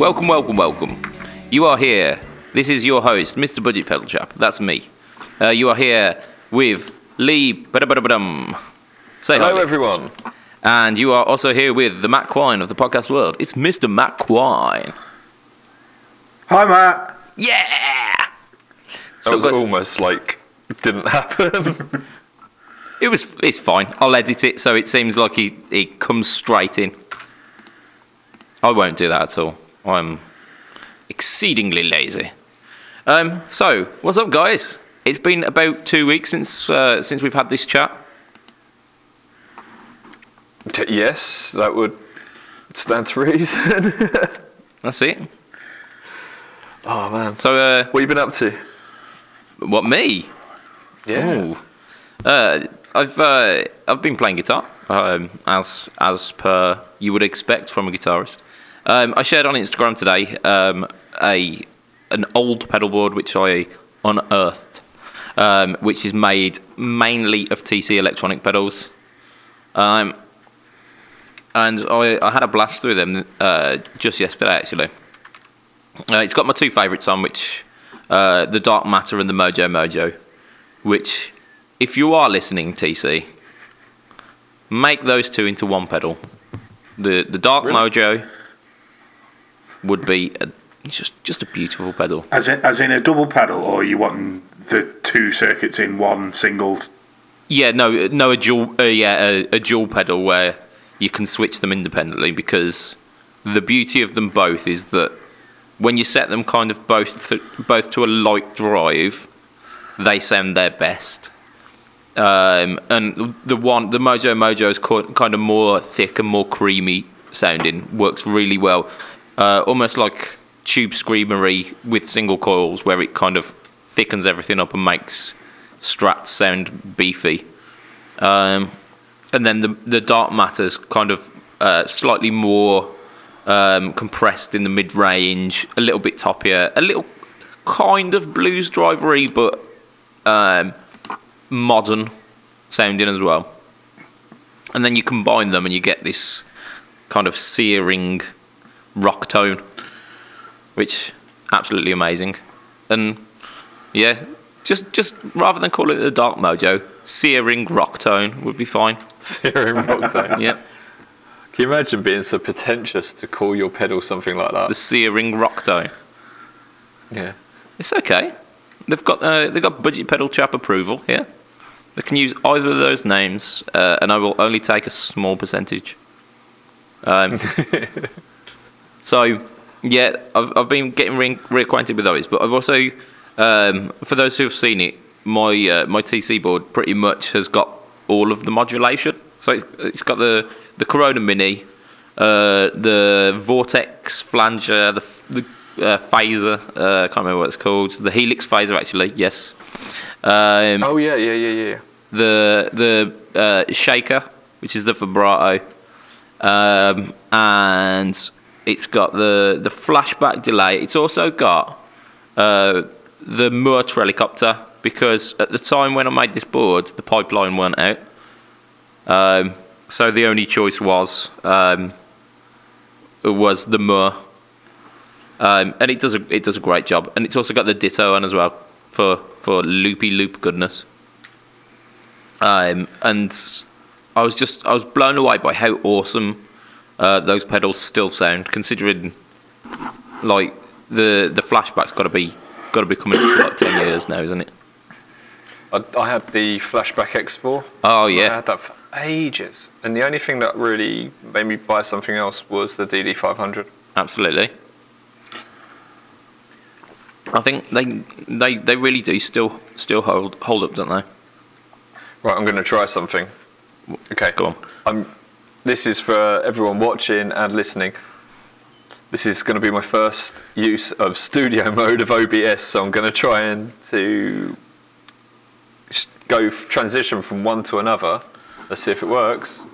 welcome, welcome, welcome. You are here. This is your host, Mr. Budget Pedal Chap. That's me. Uh, you are here with Lee. Ba-da-ba-da-ba-dum. Say Hello, hi. everyone. And you are also here with the Matt Quine of the podcast world. It's Mr. Matt Quine. Hi, Matt. Yeah. That So was guys, almost like it didn't happen. it was. It's fine. I'll edit it so it seems like he he comes straight in. I won't do that at all. I'm exceedingly lazy. Um. So what's up, guys? It's been about two weeks since uh, since we've had this chat. Yes, that would stand to reason. That's it. oh man. So uh, What have you been up to? what me? Ooh. Uh, I've uh, I've been playing guitar, um, as as per you would expect from a guitarist. Um, I shared on Instagram today um, a an old pedal board which I unearthed, um, which is made mainly of TC electronic pedals. Um, and I, I had a blast through them uh, just yesterday actually. Uh, it's got my two favourites on, which uh, the Dark Matter and the Mojo Mojo, which, if you are listening, TC, make those two into one pedal. The the Dark Really? Mojo would be a, just just a beautiful pedal. As in, as in a double pedal, or you want the two circuits in one single? Yeah, no, no, a dual, uh, yeah, a, a dual pedal where you can switch them independently because the beauty of them both is that when you set them kind of both th- both to a light drive, they sound their best. Um, and the one, the Mojo Mojo is co- kind of more thick and more creamy sounding, works really well, uh, almost like tube screamery with single coils, where it kind of thickens everything up and makes strats sound beefy. Um, and then the the dark matters kind of uh, slightly more um, compressed in the mid range, a little bit toppier, a little kind of blues drivery, but um, modern sounding as well. And then you combine them and you get this kind of searing rock tone, which absolutely amazing. And yeah, just just rather than call it the dark mojo, searing rock tone would be fine. Searing rock tone. Yeah, Can you imagine being so pretentious to call your pedal something like that? the searing rock tone. Yeah. It's okay. They've got uh, they've got budget pedal chap approval here. They can use either of those names, uh, and I will only take a small percentage. Um, so, yeah, I've, I've been getting re- reacquainted with those, but I've also, um, for those who have seen it, my uh, my TC board pretty much has got all of the modulation. So it's, it's got the the Corona Mini, uh, the Vortex flanger, the, the uh, phaser. Uh, I can't remember what it's called. The Helix phaser, actually. Yes. Um, Oh yeah, yeah, yeah, yeah. the the uh, shaker, which is the vibrato, um, and it's got the the flashback delay. It's also got uh, the Mooer Trelicopter because at the time when I made this board, the pipeline weren't out. Um, so the only choice was um, was the Mooer, um, and it does a it does a great job. And it's also got the Ditto on as well for for loopy loop goodness. Um, and I was just I was blown away by how awesome uh, those pedals still sound, considering like the the flashback's got to be got to be coming up to like ten years now, isn't it? I, I had the Flashback X4. Oh yeah, I had that for ages, and the only thing that really made me buy something else was the DD500. absolutely. I think they they they really do still still hold hold up, don't they? Right, I'm going to try something. Okay. Go on. I'm, this is for everyone watching and listening. This is going to be my first use of studio mode of OBS, so I'm going to try and to go f- transition from one to another. Let's see if it works.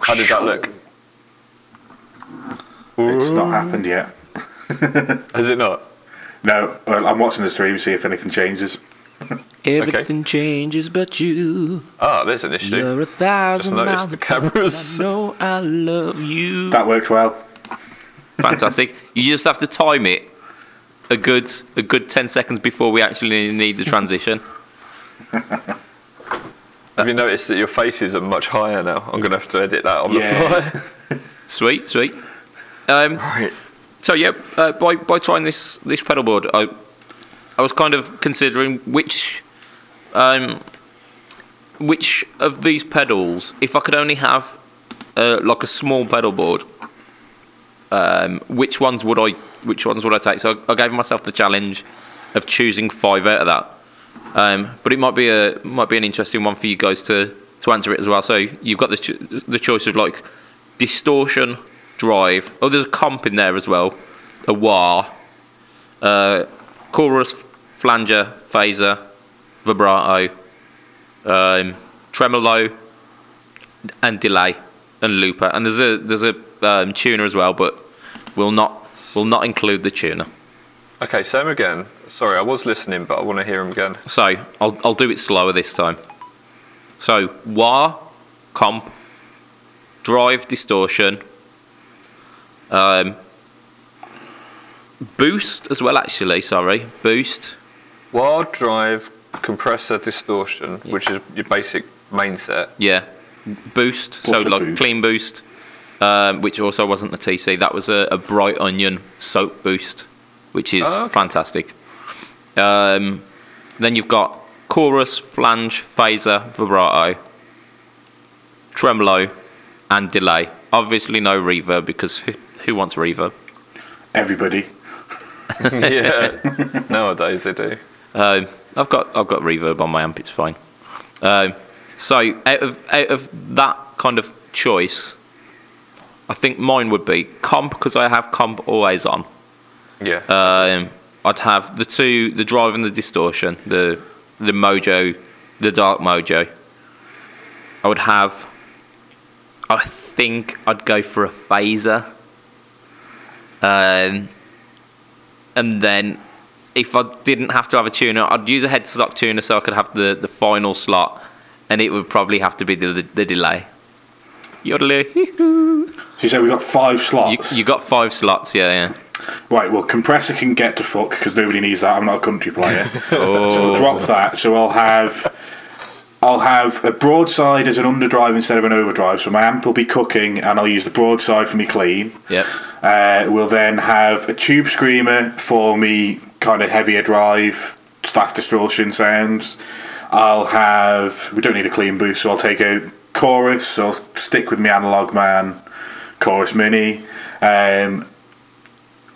How did that look? It's not happened yet. Has it not? No, well, I'm watching the stream, see if anything changes. Everything changes but you. Oh, there's an issue. You're a thousand noticed miles the apart, cameras. I know I love you. That worked well. fantastic. You just have to time it a good a good ten seconds before we actually need the transition. Have you noticed that your faces are much higher now? I'm going to have to edit that on Yeah. the fly. Sweet, sweet. Um, right. So yeah, uh, by by trying this this pedal board, I I was kind of considering which um which of these pedals, if I could only have uh, like a small pedal board, um, which ones would I which ones would I take? So I, gave myself the challenge of choosing five out of that. Um, but it might be a might be an interesting one for you guys to to answer it as well. So you've got the ch- the choice of like distortion, drive. Oh, there's a comp in there as well. A wah, uh, chorus, flanger, phaser, vibrato, um, tremolo, and delay, and looper. And there's a there's a um, tuner as well, but we'll not we'll not include the tuner. Okay, same again. Sorry, I was listening, but I want to hear him again. So I'll I'll do it slower this time. So wah, comp, drive, distortion, um, boost as well. Actually, sorry, boost. Wild drive, compressor, distortion, which is your basic main set. Yeah, boost. so What's a like boost? clean boost, um, which also wasn't the TC. That was a, a bright onion soap boost, which is Oh, okay. fantastic. Um, then you've got chorus, flange, phaser, vibrato, tremolo, and delay. Obviously, no reverb because who, who wants reverb? Everybody. yeah, nowadays they do. Um, I've got I've got reverb on my amp. It's fine. Um, so out of out of that kind of choice, I think mine would be comp because I have comp always on. Yeah. Um, I'd have the two, the drive and the distortion, the the mojo, the dark mojo. I would have. I think I'd go for a phaser. Um, and then if I didn't have to have a tuner, I'd use a headstock tuner so I could have the, the final slot, and it would probably have to be the, the, the delay. Yodeling. So you say we got five You, slots. you got five slots, yeah, yeah. Right, well, compressor can get to fuck because nobody needs that. I'm not a country player. Oh. So we'll drop that. So I'll have I'll have a broadside as an underdrive instead of an overdrive. So my amp will be cooking, and I'll use the broadside for me clean. Yep. Uh, we'll then have a tube screamer for me kind of heavier drive slash distortion sounds. I'll have we don't need a clean boost, so I'll take out chorus. So I'll stick with my analog man chorus mini. Um,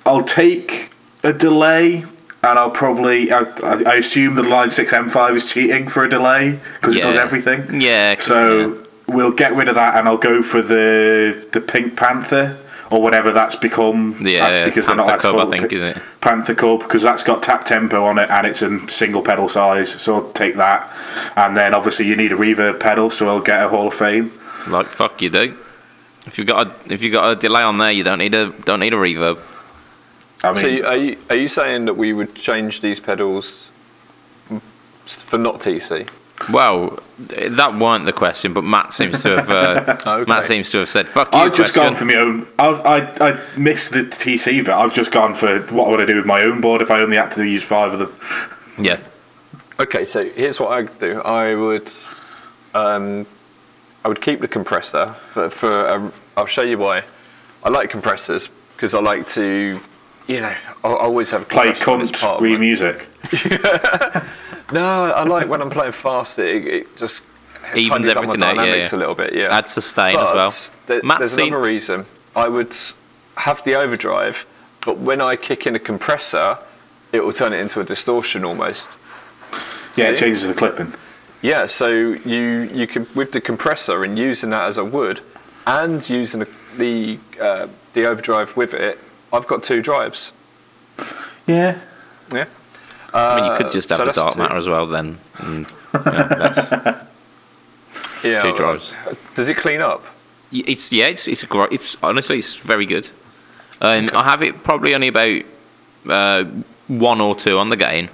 I'll take a delay, and I'll probably I, I assume the Line Six M5 is cheating for a delay because it does everything. Yeah. So we'll get rid of that, and I'll go for the the Pink Panther or whatever that's become. Yeah, That's because they're Panther not Cub, I think, Pi- isn't it? Panther Cub because that's got tap tempo on it and it's a single pedal size. So take that, and then obviously you need a reverb pedal, so I'll get a Hall of Fame. Like fuck you do. If you've got a if you've got a delay on there, you don't need a don't need a reverb. I mean, So you- are you, are you saying that we would change these pedals for not TC? Well, that weren't the question, but Matt seems to have uh, Okay. Matt seems to have said fuck you. I've just question. gone for my own. I, I I missed the TC, but I've just gone for what would I want do with my own board if I only had to use five of them. yeah. Okay, so here's what I'd do. I would, um, I would keep the compressor for. for a, I'll show you why. I like compressors because I like to, you know, I I always have a Play compressor as cunt, part of re music. No, I like when I'm playing fast. It, it just Evens tidies up my everything out, yeah, dynamics yeah. a little bit. Yeah, Add sustain but as well. there- Matt's there's seen- another reason. I would have the overdrive, but when I kick in a compressor, it will turn it into a distortion almost. Yeah, it changes the clipping. Yeah, so you you can with the compressor and using that as a wood, and using the the, uh, the overdrive with it. I've got two drives. Yeah. Yeah. I mean, you could just have so the that's dark two. matter as well. Then, and, yeah, that's, Yeah. two drives. Does it clean up? it's yeah, it's it's great. It's honestly, it's very good. Um, I have it probably only about uh, one or two on the gain,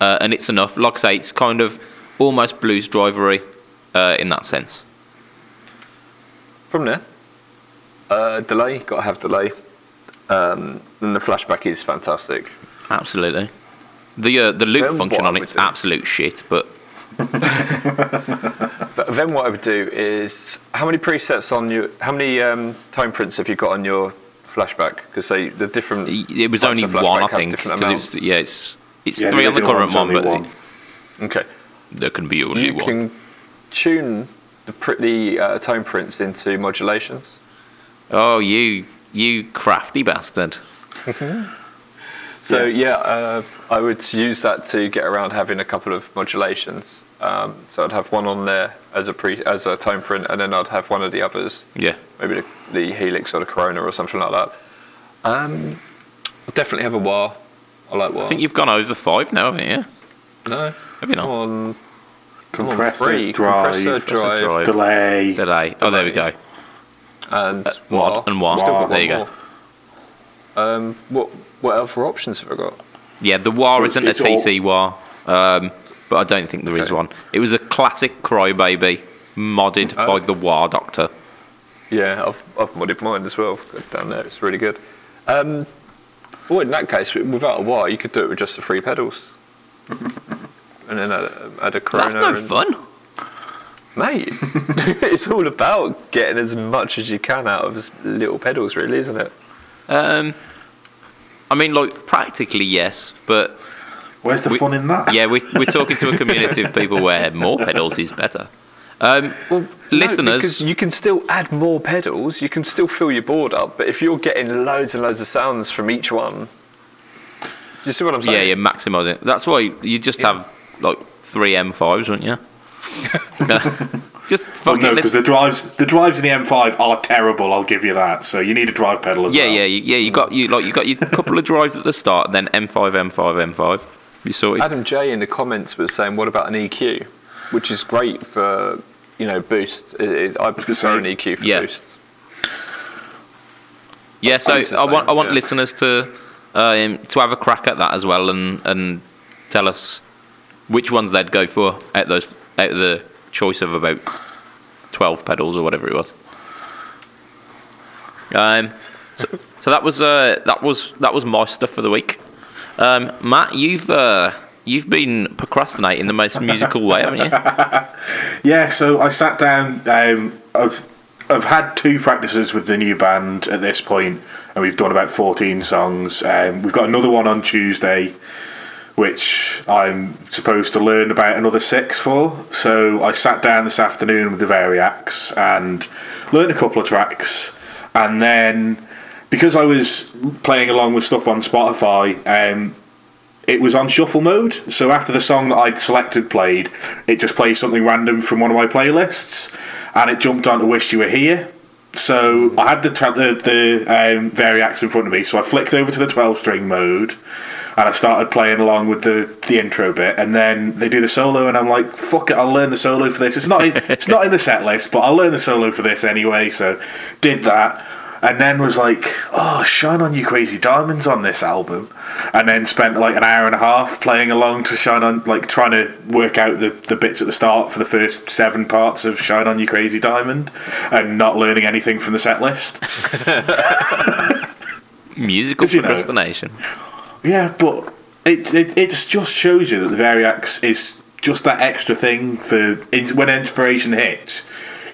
uh, and it's enough. Like I say, it's kind of almost blues drivery uh, in that sense. From there, uh, delay. Got to have delay. Um, and the flashback is fantastic. Absolutely. The uh, the loop Then function on it's do- absolute shit, but But then what I would do is how many presets on your how many um, tone prints have you got on your flashback? Because they the different it was only one, I think. Because it's yeah, it's it's Yeah, three on the current one, only but Okay, there can be only you one. can tune the pretty uh, tone prints into modulations. Oh, you you crafty bastard! So yeah, uh, I would use that to get around having a couple of modulations. Um, so I'd have one on there as a pre as a tone print, and then I'd have one of the others, Yeah, maybe the, the Helix or the Corona or something like that. Um, I'll definitely have a wah. I like wah. I think you've gone over five now, haven't you? no. Have you not? I'm on Compressor, three. drive, Compressor, drive. drive. delay. Delay. Oh, there we go. And Uh, wah. and. Still There you go. Um, what what other options have I got? Yeah, the wah isn't a it's all- TC wah, um, but I don't think there is Okay. one. It was a classic Crybaby modded Oh. by the wah Doctor. Yeah, I've, I've modded mine as well down there. It's really good. Um, well, in that case, without a wire, you could do it with just the three pedals. And then add, add a Corona. That's no and- fun. Mate, it's all about getting as much as you can out of little pedals, really, isn't it? Um, I mean, like practically yes, but Where's the We- fun in that? yeah, we, we're talking to a community of people where more pedals is better. Um, Well, Listeners- because you can still add more pedals, you can still fill your board up, but if you're getting loads and loads of sounds from each one, do you see what I'm saying? yeah, you maximise it. That's why you just Yeah. have like three M5s, wouldn't you? just Well, no, because the drives the drives in the M5 are terrible. I'll give you that. So you need a drive pedal as Yeah, well. yeah, you- yeah. You got you like you got your couple of drives at the start, then M5, M5, M5. You sorted. Adam J in the comments was saying, "What about an EQ?" Which is great for you know boost. It, it, I prefer say, an EQ for yeah. boost. Yeah, so It's the I want I want yeah. listeners to um, to have a crack at that as well, and and tell us which ones they'd go for at those out of the choice of about twelve pedals or whatever it was. Um, so, so that was uh, that was that was my stuff for the week. Um, Matt, you've uh, you've been procrastinating the most musical way, haven't you? Yeah, so I sat down. Um, I've I've had two practices with the new band at this point, and we've done about fourteen songs. Um, we've got another one on Tuesday, which I'm supposed to learn about another six for. So I sat down this afternoon with the Variax and learned a couple of tracks, and then because I was playing along with stuff on Spotify, um, it was on shuffle mode. So after the song that I'd selected played, it just plays something random from one of my playlists, and it jumped on to "Wish You Were Here." So I had the tra- the, the um, Variax in front of me, so I flicked over to the twelve string mode, and I started playing along with the, the intro bit, and then they do the solo, and I'm like, "Fuck it, I'll learn the solo for this." It's not in, it's not in the set list, but I'll learn the solo for this anyway. So did that, and then was like, "Oh, shine on you, crazy diamonds" on this album, and then spent like an hour and a half playing along to shine on, like trying to work out the, the bits at the start for the first seven parts of Shine on You Crazy Diamond, and not learning anything from the set list. Musical you know- procrastination. Yeah, but it, it it just shows you that the Variax is just that extra thing for when inspiration hits.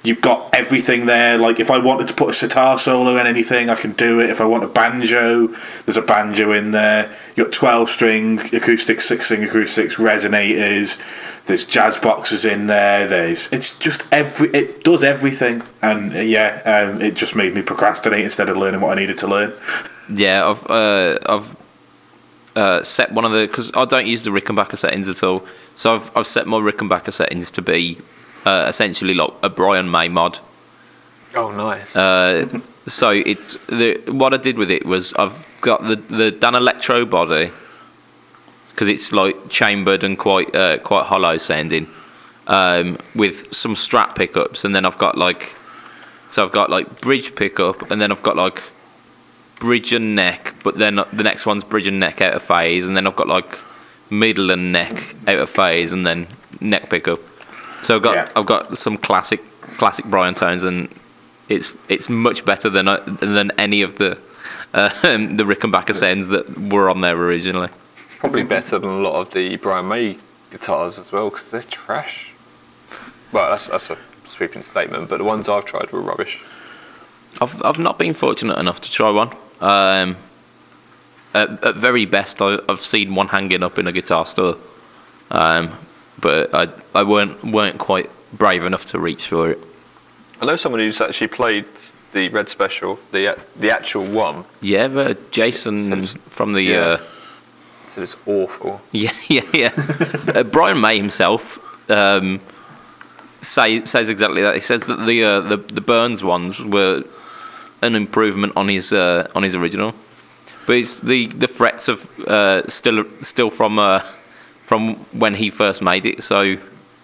You've got everything there. Like if I wanted to put a sitar solo in anything, I can do it. If I want a banjo, there's a banjo in there. You've got twelve string acoustic, six string acoustics, resonators. There's jazz boxes in there. There's it's just every it does everything, and uh, yeah, um, it just made me procrastinate instead of learning what I needed to learn. Yeah, I've uh, I've uh, set one of the because I don't use the Rickenbacker settings at all. So I've I've set my Rickenbacker settings to be uh, essentially like a Brian May mod. Oh, nice. Uh, so it's the what I did with it was I've got the the Danelectro body because it's like chambered and quite uh, quite hollow sounding um, with some strat pickups, and then I've got like so I've got like bridge pickup, and then I've got like bridge and neck, but then the next one's bridge and neck out of phase, and then I've got like middle and neck out of phase, and then neck pickup. So I've got Yeah. I've got some classic classic Brian tones, and it's it's much better than than any of the um, the Rickenbacker sounds that were on there originally. Probably better than a lot of the Brian May guitars as well because they're trash. Well, that's, that's a sweeping statement, but the ones I've tried were rubbish. I've I've not been fortunate enough to try one. Um, at, at very best, I, I've seen one hanging up in a guitar store, um, but I I weren't weren't quite brave enough to reach for it. I know someone who's actually played the Red Special, the the actual one. Yeah, but Jason from the yeah. uh, Said it's awful. yeah yeah yeah uh, Brian May himself um, say says exactly that. He says that the uh, the the Burns ones were an improvement on his uh, on his original, but it's the the frets of uh, still still from uh, from when he first made it. So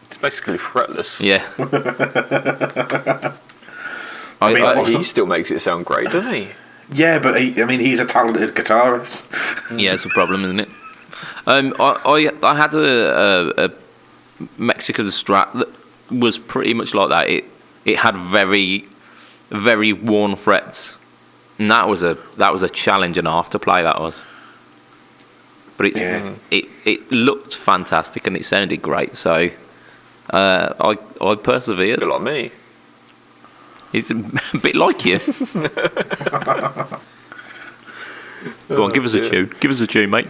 It's basically fretless. yeah. I, mean, I- he the- still makes it sound great, doesn't he? Yeah, but he, I mean, he's a talented guitarist. yeah, it's a problem, isn't it? Um, I, I I had a, a, a Mexican Strat that was pretty much like that. It it had very very worn frets, and that was a that was a challenge and a half to play. That was, but it's Yeah. it it looked fantastic and it sounded great. So uh, I I persevered. A bit like me. It's a bit like you. Go on, give us a dear. tune. Give us a tune, mate.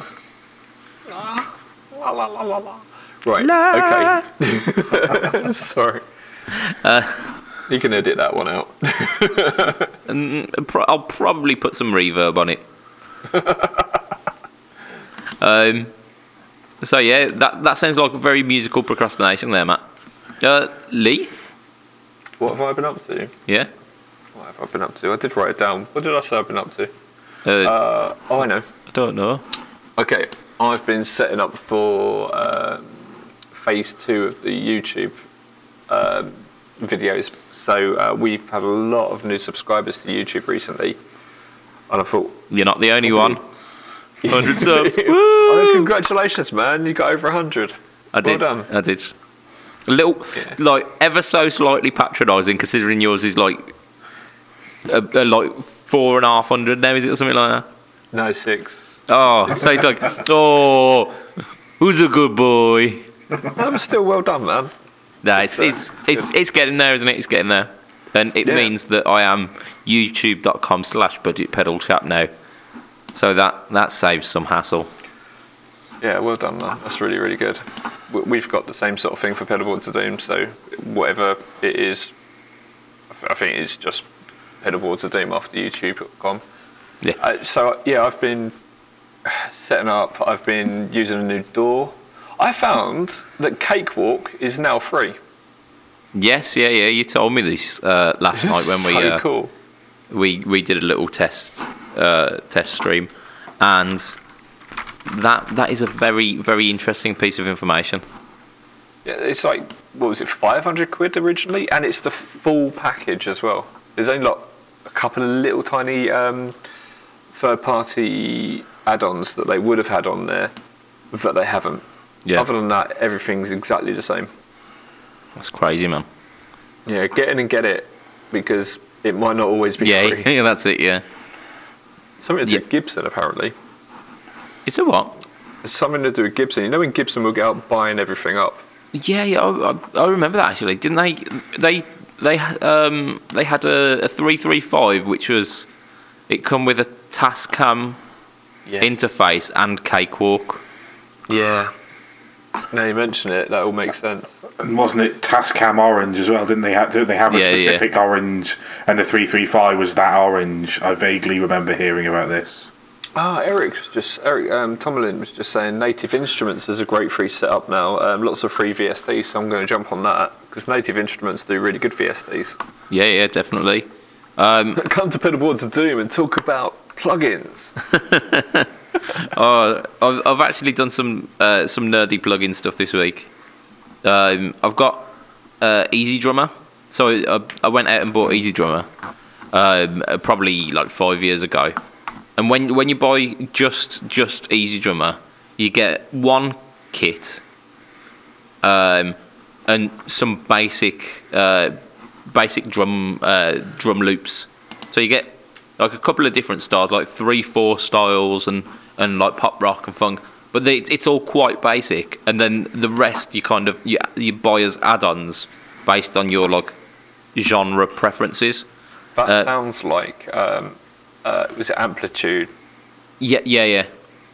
Right. Okay. Sorry. You can edit that one out. Mm, I'll probably put some reverb on it. um, so yeah, that that sounds like a very musical procrastination there, Matt. Uh, Lee, What have I been up to? yeah. What have I been up to? I did write it down. What did I say I've been up to? Uh, Uh, oh, I know. I don't know. Okay, I've been setting up for um, phase two of the YouTube um, videos. So uh, we've had a lot of new subscribers to YouTube recently, and I thought, You're not the only one. 100 subs. oh, congratulations, man! You got over hundred. I did. Well done. I did. A little, Yeah. like ever so slightly patronising, considering yours is like, a, a, like four and a half hundred now, is it or something like that? No six. Oh, so it's like, oh, who's a good boy? That was still well done, man. No, it's It's, it's it's it's, getting there, isn't it? It's getting there, and it Yeah. means that I am YouTube.com slash budget pedal chap now. So that that saves some hassle. Yeah, well done, man. That's really, really good. We- We've got the same sort of thing for Pedalboards of Doom, so whatever it is, I I think it's just Pedalboards of Doom after YouTube.com. Yeah. Uh, so, yeah, I've been setting up, I've been using a new DAW. I found that Cakewalk is now free. Yes, yeah, yeah. You told me this uh, last night when so we uh, cool. we we did a little test uh, test stream, and that that is a very very interesting piece of information. Yeah, it's like, what was it, 500 quid originally? And it's the full package as well. There's only like a couple of little tiny um, third party add ons that they would have had on there that they haven't. Yeah, Other than that, everything's exactly the same. that's crazy, man. Yeah, get in and get it because it might not always be Yeah, free. yeah, that's it. Yeah, Something to do Yeah. with Gibson, apparently. it's a what? It's something to do with Gibson. You know when Gibson will get out buying everything up? Yeah, yeah, I, I, I remember that actually. Didn't they? They they um they had a, a three three five, which was it come with a Tascam interface and Cakewalk. Yeah. Now you mention it, that all makes sense. And wasn't it Tascam orange as well? Didn't they have? Didn't they have a Yeah, yeah. specific orange? And the three three five was that orange. I vaguely remember hearing about this. Ah, Eric was just Eric um, Tomlin was just saying Native Instruments is a great free setup now. Um, lots of free VSTs, so I'm going to jump on that because Native Instruments do really good VSTs. Yeah, yeah, definitely. Um, Come to Pedalboards of Doom and talk about plugins. oh, I've, I've actually done some uh, some nerdy plugin stuff this week. Um, I've got uh, EZdrummer, so I, I went out and bought EZdrummer um, uh, probably like five years ago. And when when you buy just just EZdrummer, you get one kit um, and some basic uh, basic drum uh, drum loops. So you get like a couple of different styles, like three, four styles, and and like pop rock and funk. But they, it's, it's all quite basic, and then the rest you kind of you, you buy as add-ons based on your like genre preferences. That Uh, sounds like um, uh, was it AmpliTube? Yeah, yeah, yeah.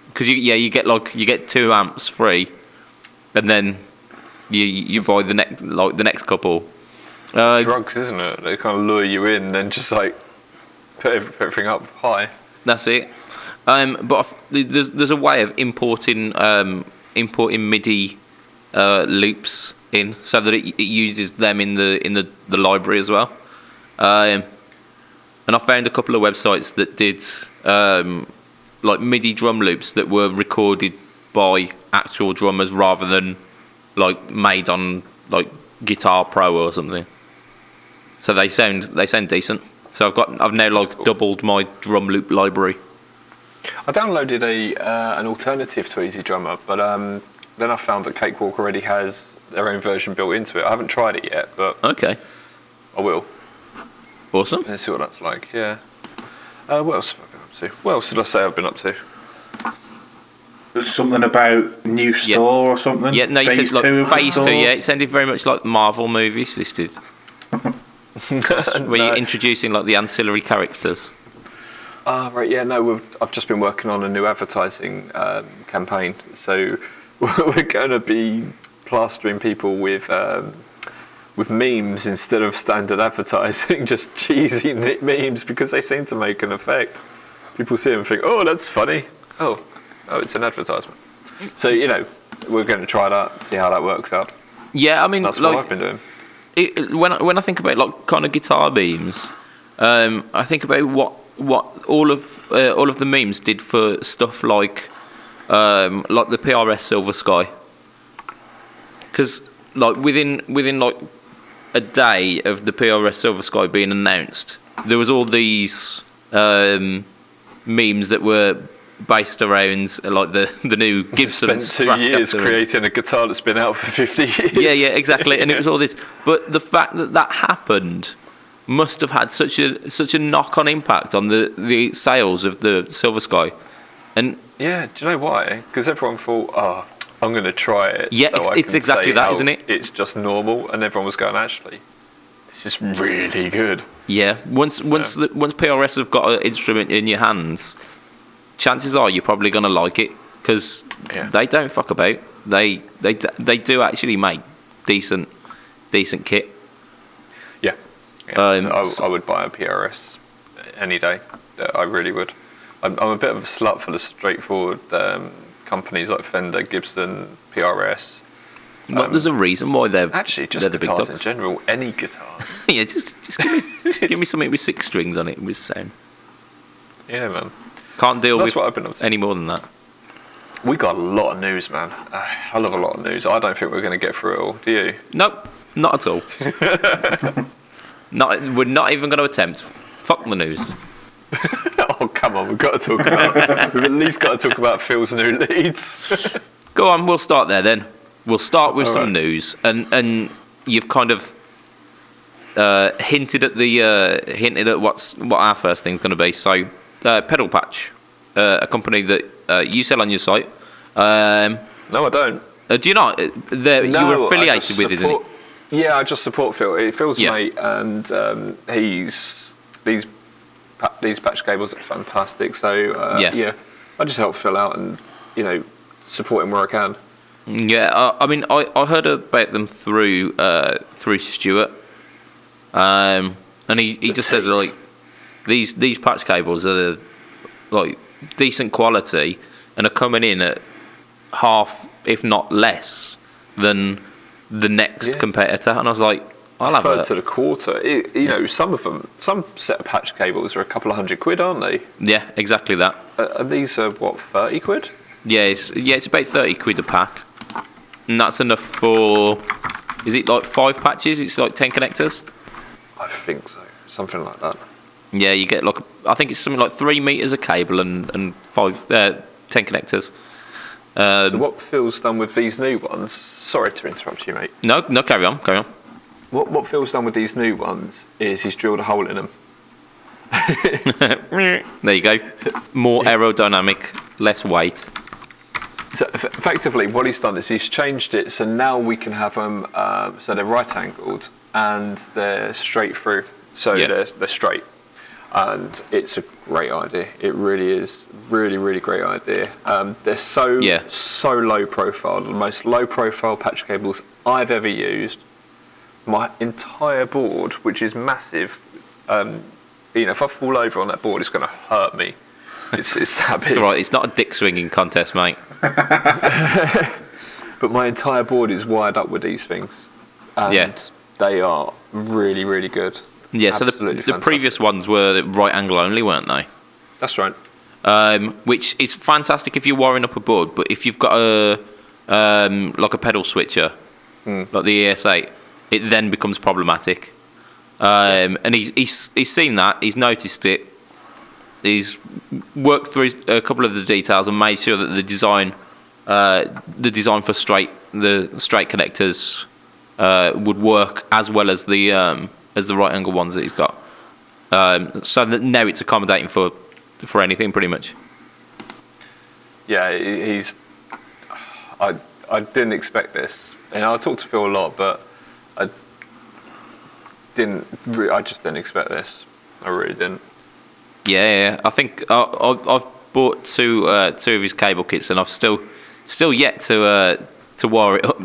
Because you yeah you get like you get two amps free, and then you you buy the next like the next couple. Uh, Drugs, isn't it? They kind of lure you in, then just like put everything up high. That's it. Um, but there's there's a way of importing um, importing MIDI uh, loops in so that it, it uses them in the in the, the library as well. Um, and I found a couple of websites that did um, like MIDI drum loops that were recorded by actual drummers rather than like made on like Guitar Pro or something. So they sound they sound decent. So I've got I've now like doubled my drum loop library. I downloaded a uh, an alternative to EZdrummer, but um, then I found that Cakewalk already has their own version built into it. I haven't tried it yet, but Okay, I will. awesome. Let's see what that's like. Yeah. Uh, what else have I been up to? What else did I say I've been up to? Something about new Yeah. store or something. Yeah, no, you phase said like two of phase two. Yeah, it sounded very much like Marvel movies. This did, where you're No. introducing like the ancillary characters. Ah, right. Yeah, no, we've, I've just been working on a new advertising um, campaign. So we're going to be plastering people with um, with memes instead of standard advertising, just cheesy n- memes because they seem to make an effect. People see them and think, "Oh, that's funny." Oh, oh, it's an advertisement. So you know, we're going to try that, see how that works out. Yeah, I mean, That's what I've like been doing. When when I think about like kind of guitar beams, um, I think about what what all of uh, all of the memes did for stuff like um, like the PRS Silver Sky. Because like within within like a day of the PRS Silver Sky being announced, there was all these um, memes that were based around like the the new Gibson Spent two years creating a guitar that's been out for 50 years. yeah, yeah, exactly. And it was all this, but the fact that that happened must have had such a such a knock on impact on the the sales of the Silver Sky, and Yeah, do you know why? Because everyone thought, oh, I'm going to try it. Yeah, so it's- it's exactly that, isn't it? It's just normal, and everyone was going, actually, this is really good. yeah, once once the, once PRS have got an instrument in your hands, chances are you're probably gonna like it because Yeah. they don't fuck about. They they they do actually make decent decent kit. Yeah. yeah. Um, I, I would buy a PRS any day. Uh, I really would. I'm, I'm a bit of a slut for the straightforward um, companies like Fender, Gibson, PRS. But there's a reason why they're Um, Actually, just they're the guitars in general, any guitar. yeah, just just give me give me something with six strings on it with sound. yeah, man. Can't deal That's with what I've been up to. any more than that. We got a lot of news, man. A hell of a lot of news. I don't think we're going to get through it all. Do you? Nope, not at all. not we're not even going to attempt. Fuck the news. Oh come on, we've got to talk about. we've at least got to talk about Phil's new leads. Go on, we'll start there then. We'll start with All some right. news, and and you've kind of uh, hinted at the uh, hinted at what's what our first thing's going to be. So, uh, Pedal Patch, uh, a company that uh, you sell on your site. Um, no, I don't. uh, do you not? Uh, they're- No, you were affiliated with, isn't it? Yeah, I just support Phil. Phil's Yeah. mate, and um, he's these these patch cables are fantastic. So uh, Yeah. yeah. I just help Phil out and you know support him where I can. Yeah, uh, I mean, I, I heard about them through uh, through Stuart, um, and he, he The just said like these these patch cables are like decent quality and are coming in at half, if not less, than the next Yeah. competitor. And I was like, I'll have Third a to the quarter. It, you know, some of them, some set of patch cables are a couple of hundred quid, aren't they? yeah, exactly that. Uh, and these are what thirty quid? Yeah, it's yeah, it's about thirty quid a pack, and that's enough for. Is it like five patches? It's like ten connectors. I think so, something like that. Yeah, you get like I think it's something like three meters of cable and and five uh, ten connectors. Um, So what Phil's done with these new ones? Sorry to interrupt you, mate. no, no, carry on, carry on. What what Phil's done with these new ones is he's drilled a hole in them. There you go. More aerodynamic, less weight. So eff- effectively, what he's done is he's changed it so now we can have them um, so they're right angled and they're straight through, so Yeah. they're, they're straight. And it's a great idea. It really is, really, really great idea. Um, they're so Yeah. so low profile, the most low profile patch cables I've ever used. My entire board, which is massive, um, you know, if I fall over on that board, it's going to hurt me. It's, it's that big. It's right. It's not a dick swinging contest, mate. But my entire board is wired up with these things. And Yeah. they are really, really good. Yeah. So the, the previous ones were right angle only, weren't they? That's right. um, which is fantastic if you're wiring up a board. But if you've got a um, like a pedal switcher, Hmm. like the ES8, it then becomes problematic. Um, and he's, he's he's seen that. He's noticed it. He's worked through a couple of the details and made sure that the design, uh, the design for straight the straight connectors, uh, would work as well as the um, as the right angle ones that he's got. Um, so that now it's accommodating for for anything pretty much. Yeah, he's. I I didn't expect this, and I talked to Phil a lot, but I didn't. Re- I just didn't expect this. I really didn't. Yeah, yeah. I think I, I've bought two uh, two of his cable kits, and I've still still yet to uh, to wire it up.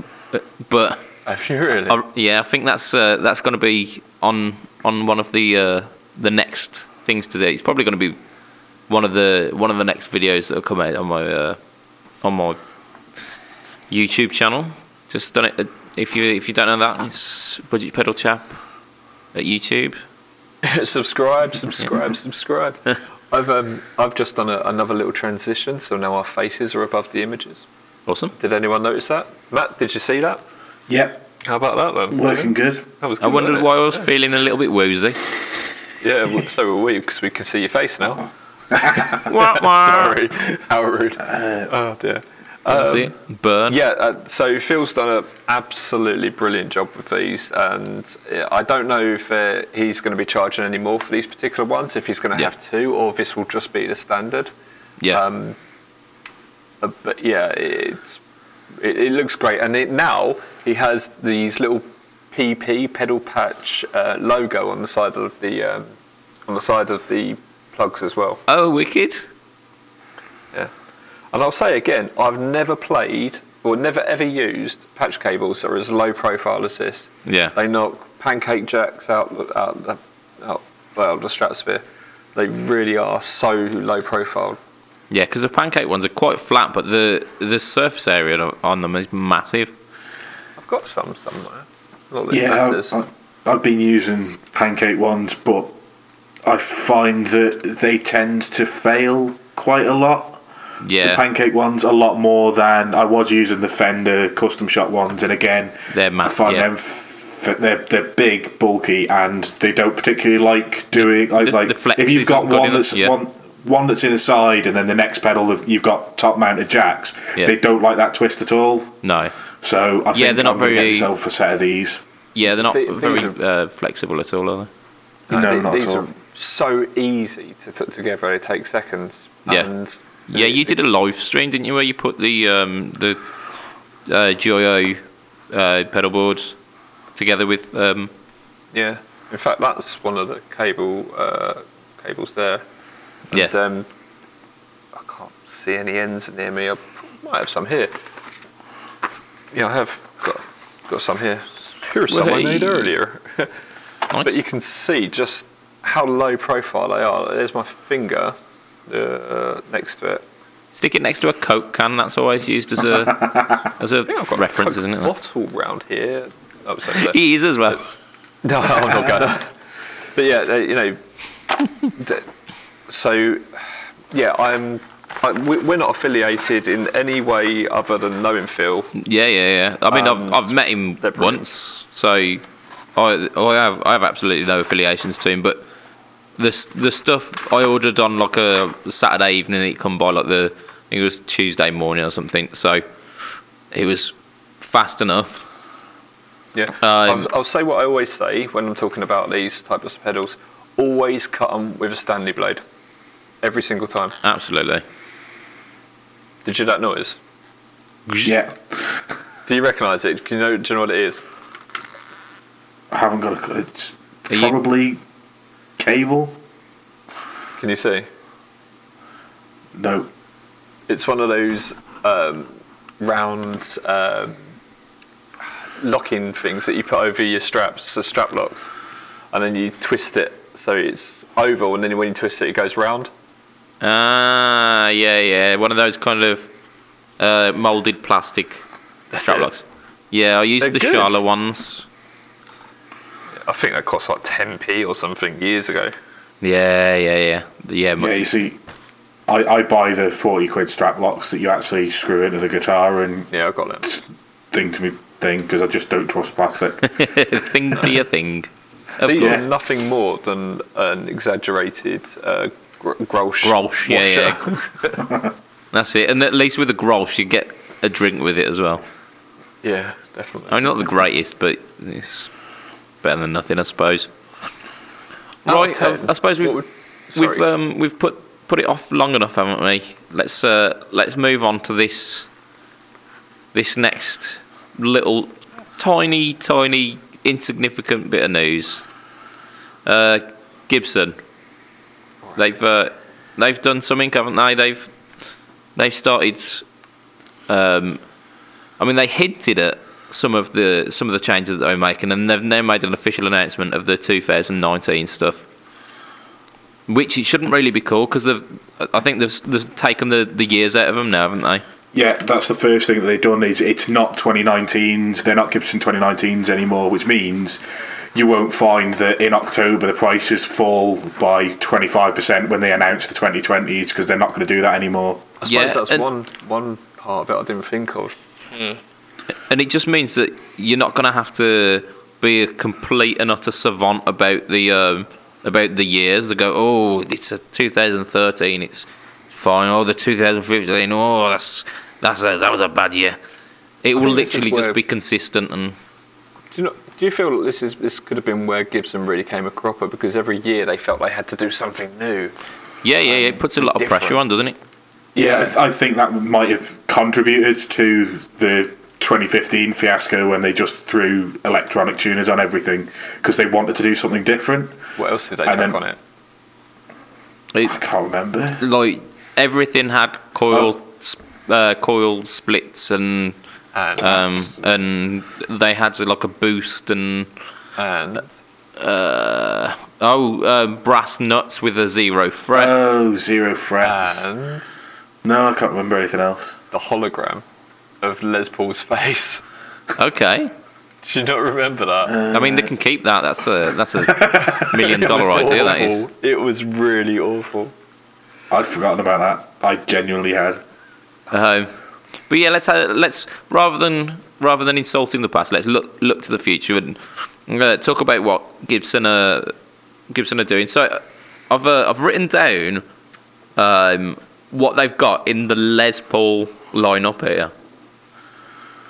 But Have you really? I, yeah, I think that's uh, that's going to be on on one of the uh, the next things to do. It's probably going to be one of the one of the next videos that will come out on my uh, on my YouTube channel. Just done it. uh, If you if you don't know that, it's Budget Pedal Chap at YouTube. subscribe, subscribe, subscribe. I've um I've just done a, another little transition, so now our faces are above the images. Awesome. Did anyone notice that? Matt, did you see that? Yep, How about that then? working good. That was I wondered wasn't why? I was feeling a little bit woozy. Yeah, well, so were we because we can see your face now. Wah, wah. Sorry, how rude. oh dear. That's Um, it. Burn. Yeah, uh, so Phil's done an absolutely brilliant job with these, and uh, I don't know if uh, he's going to be charging any more for these particular ones, if he's going to Yeah. have two, or if this will just be the standard. Yeah. Um, uh, but yeah, it's it, it looks great, and it, now he has these little PP pedal patch uh, logo on the side of the um, on the side of the plugs as well. oh, wicked. Yeah. And I'll say again, I've never played or never ever used patch cables that are as low profile as this. Yeah. They knock pancake jacks out out the, out, well, the stratosphere. They really are so low profile. Yeah, because the pancake ones are quite flat, but the the surface area on them is massive. I've got some somewhere. Not that it Yeah. I, I, I've been using pancake ones, but I find that they tend to fail quite a lot. The Yeah, pancake ones a lot more than I was using the Fender custom shop ones, and again, They're I find yeah. them f- they're they're big, bulky, and they don't particularly like doing like the- like the if you've got one that's yeah. one one that's in the side, and then the next pedal you've got top mounted jacks. Yeah. They don't like that twist at all. no. So I think Yeah, they're not I'm gonna get very- myself a set of these. Yeah, they're not The- very these uh, flexible at all, are they? No, no, the- not these at all. are so easy to put together. It takes seconds. Yeah. And Yeah, you did a live stream, didn't you, where you put the um, the uh, Joyo uh, pedal boards together with um, Yeah. In fact, that's one of the cable uh, cables there. And, Yeah. Um, I can't see any ends near me. I might have some here. Yeah, I have got got some here. Here's some I made earlier. nice. but you can see just how low profile they are. There's my finger uh, next to it. Stick it next to a Coke can. That's always used as a as a I think I've got reference, a isn't it? bottle round here. Oh, sorry. He is as well. No, I'm not gonna. But yeah, you know. d- So, yeah, I'm. We're not affiliated in any way other than knowing Phil. Yeah, yeah, yeah. I mean, Um, I've I've met him once, so I I have I have absolutely no affiliations to him. But the the stuff I ordered on like a Saturday evening, it come by like the I think it was Tuesday morning or something. So it was fast enough. Yeah. Um, I'll, I'll say what I always say when I'm talking about these types of pedals. always cut them with a Stanley blade. Every single time. Absolutely. Did you hear that noise? Yeah, Do you recognise it? Do you know? Do you know what it is? I haven't got a. It's Are you- probably cable. Can you see? No, It's one of those um, round um, locking things that you put over your straps, so strap locks, and then you twist it so it's oval, and then when you twist it, it goes round. Ah, yeah, yeah. One of those kind of uh, molded plastic That's strap it. locks. Yeah, I used They're the good. Charlotte ones. I think that cost like 10p or something years ago. Yeah, yeah, yeah. Yeah, yeah. You see, I, I buy the forty quid strap locks that you actually screw into the guitar and Yeah, I got it. thing to me thing because I just don't trust plastic. thing to your thing. Of These course. are nothing more than an exaggerated uh, gr- Grolsch. Grolsch, yeah, washer. yeah. That's it. And at least with a Grolsch, you get a drink with it as well. yeah, definitely. I mean, not the greatest, but it's better than nothing, I suppose. Right, I, I suppose we've would- we've um, we've put put it off long enough, haven't we? Let's uh, let's move on to this this next little tiny tiny insignificant bit of news. Uh, Gibson, they've uh, they've done something, haven't they? They've they've started. Um, I mean, they hinted at some of the some of the changes that they're making, and they've now made an official announcement of the 2019 stuff. Which it shouldn't really be called because they've, I think they've, they've taken the, the years out of them now, haven't they? Yeah, that's the first thing that they've done. Is it's not 2019s. They're not Gibson 2019s anymore, which means you won't find that in October the prices fall by 25% when they announce the 2020s because they're not going to do that anymore. I suppose Yeah, that's one one part of it I didn't think of. And it just means that you're not going to have to be a complete and utter savant about the um, about the years. To go, oh, it's a 2013, it's fine. Oh, the 2015, oh, that's that's a, that was a bad year. It will think this is literally just be consistent and Do you know? Do you feel this is this could have been where Gibson really came a cropper because every year they felt they had to do something new. yeah, yeah, yeah. It puts a lot of different. pressure on, doesn't it? Yeah, I, th- I think that might have contributed to the 2015 fiasco when they just threw electronic tuners on everything because they wanted to do something different. What else did they And chuck then- on it? I can't remember. like everything had coil sp- uh, coil splits and And um, and they had like a boost and and uh, oh uh, brass nuts with a zero fret. Oh, zero frets. and no, I can't remember anything else. the hologram of Les Paul's face. okay, Do you not remember that? I mean they can keep that. That's a that's a million dollar idea. That is. It was really awful. I'd forgotten about that. I genuinely had. Um, but yeah, let's uh, let's rather than rather than insulting the past, let's look look to the future and uh, talk about what Gibson are Gibson are doing. So I've uh, I've written down um, what they've got in the Les Paul lineup here.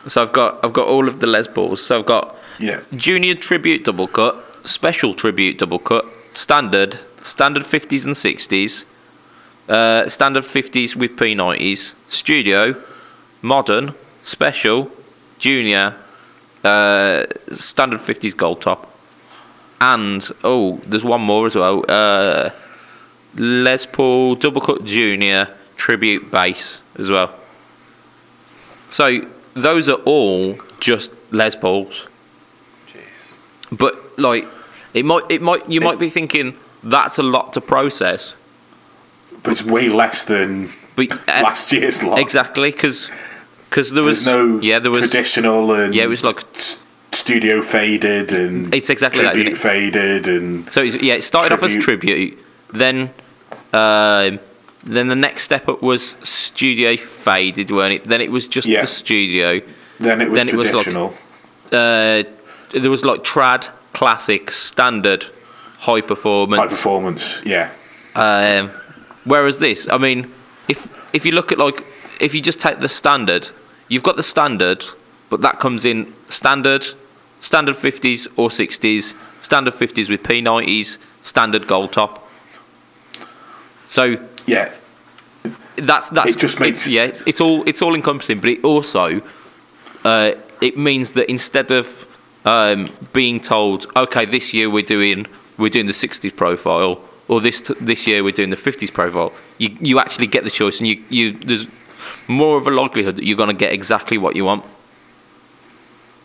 So I've got I've got all of the Les Pauls. So I've got Yeah. Junior Tribute Double Cut, Special Tribute Double Cut, Standard, Standard 50s and 60s, uh, Standard 50s with P90s, Studio, Modern, Special, Junior, uh, Standard 50s Gold Top, and, oh, there's one more as well, uh, Les Paul Double Cut Junior Tribute Bass as well. So those are all just Les Pauls. Jeez. But like, it might, it might, you might be thinking that's a lot to process. But it's way less than But uh, last year's lot. exactly because because there was There's no yeah there was traditional and yeah it was like s- studio faded and It's exactly that, tribute isn't it? faded and so it's, yeah it started off as tribute then um, then the next step up was studio faded weren't it then it was just Yeah. the studio then it was Then it was like- traditional. uh, there was like trad classic standard high performance high performance. Yeah, Um, whereas this, I mean, if if you look at like if you just take the standard, you've got the standard, but that comes in standard, standard 50s or 60s, standard 50s with P90s, standard gold top. So Yeah, that's that's It just makes- it's, yeah it's, it's all it's all encompassing but it also uh, it means that instead of um, being told okay this year we're doing we're doing the 60s profile or this t- this year we're doing the 50s profile you you actually get the choice and you you there's more of a likelihood that you're going to get exactly what you want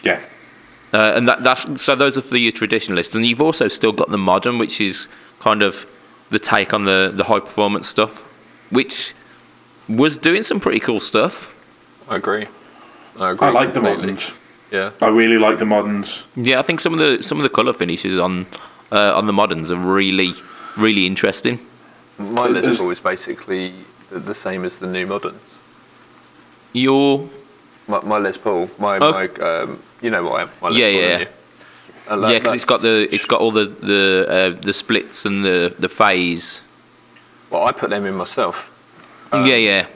yeah, uh, and that, that's so those are for your traditionalists, and you've also still got the modern, which is kind of the take on the the high performance stuff, which was doing some pretty cool stuff. I agree. I agree. I like the completely. moderns. Yeah. I really like the moderns. Yeah, I think some of the some of the color finishes on uh, on the moderns are really really interesting. My Les There's- Paul is basically the, the same as the new moderns. Your My, my Les Paul, my, Oh. my um, you know what I am. My Les Yeah, Paul, yeah, yeah. you? And that- yeah, because it's got the it's got all the the uh, the splits and the the phase. Well, I put them in myself. Um, yeah, yeah,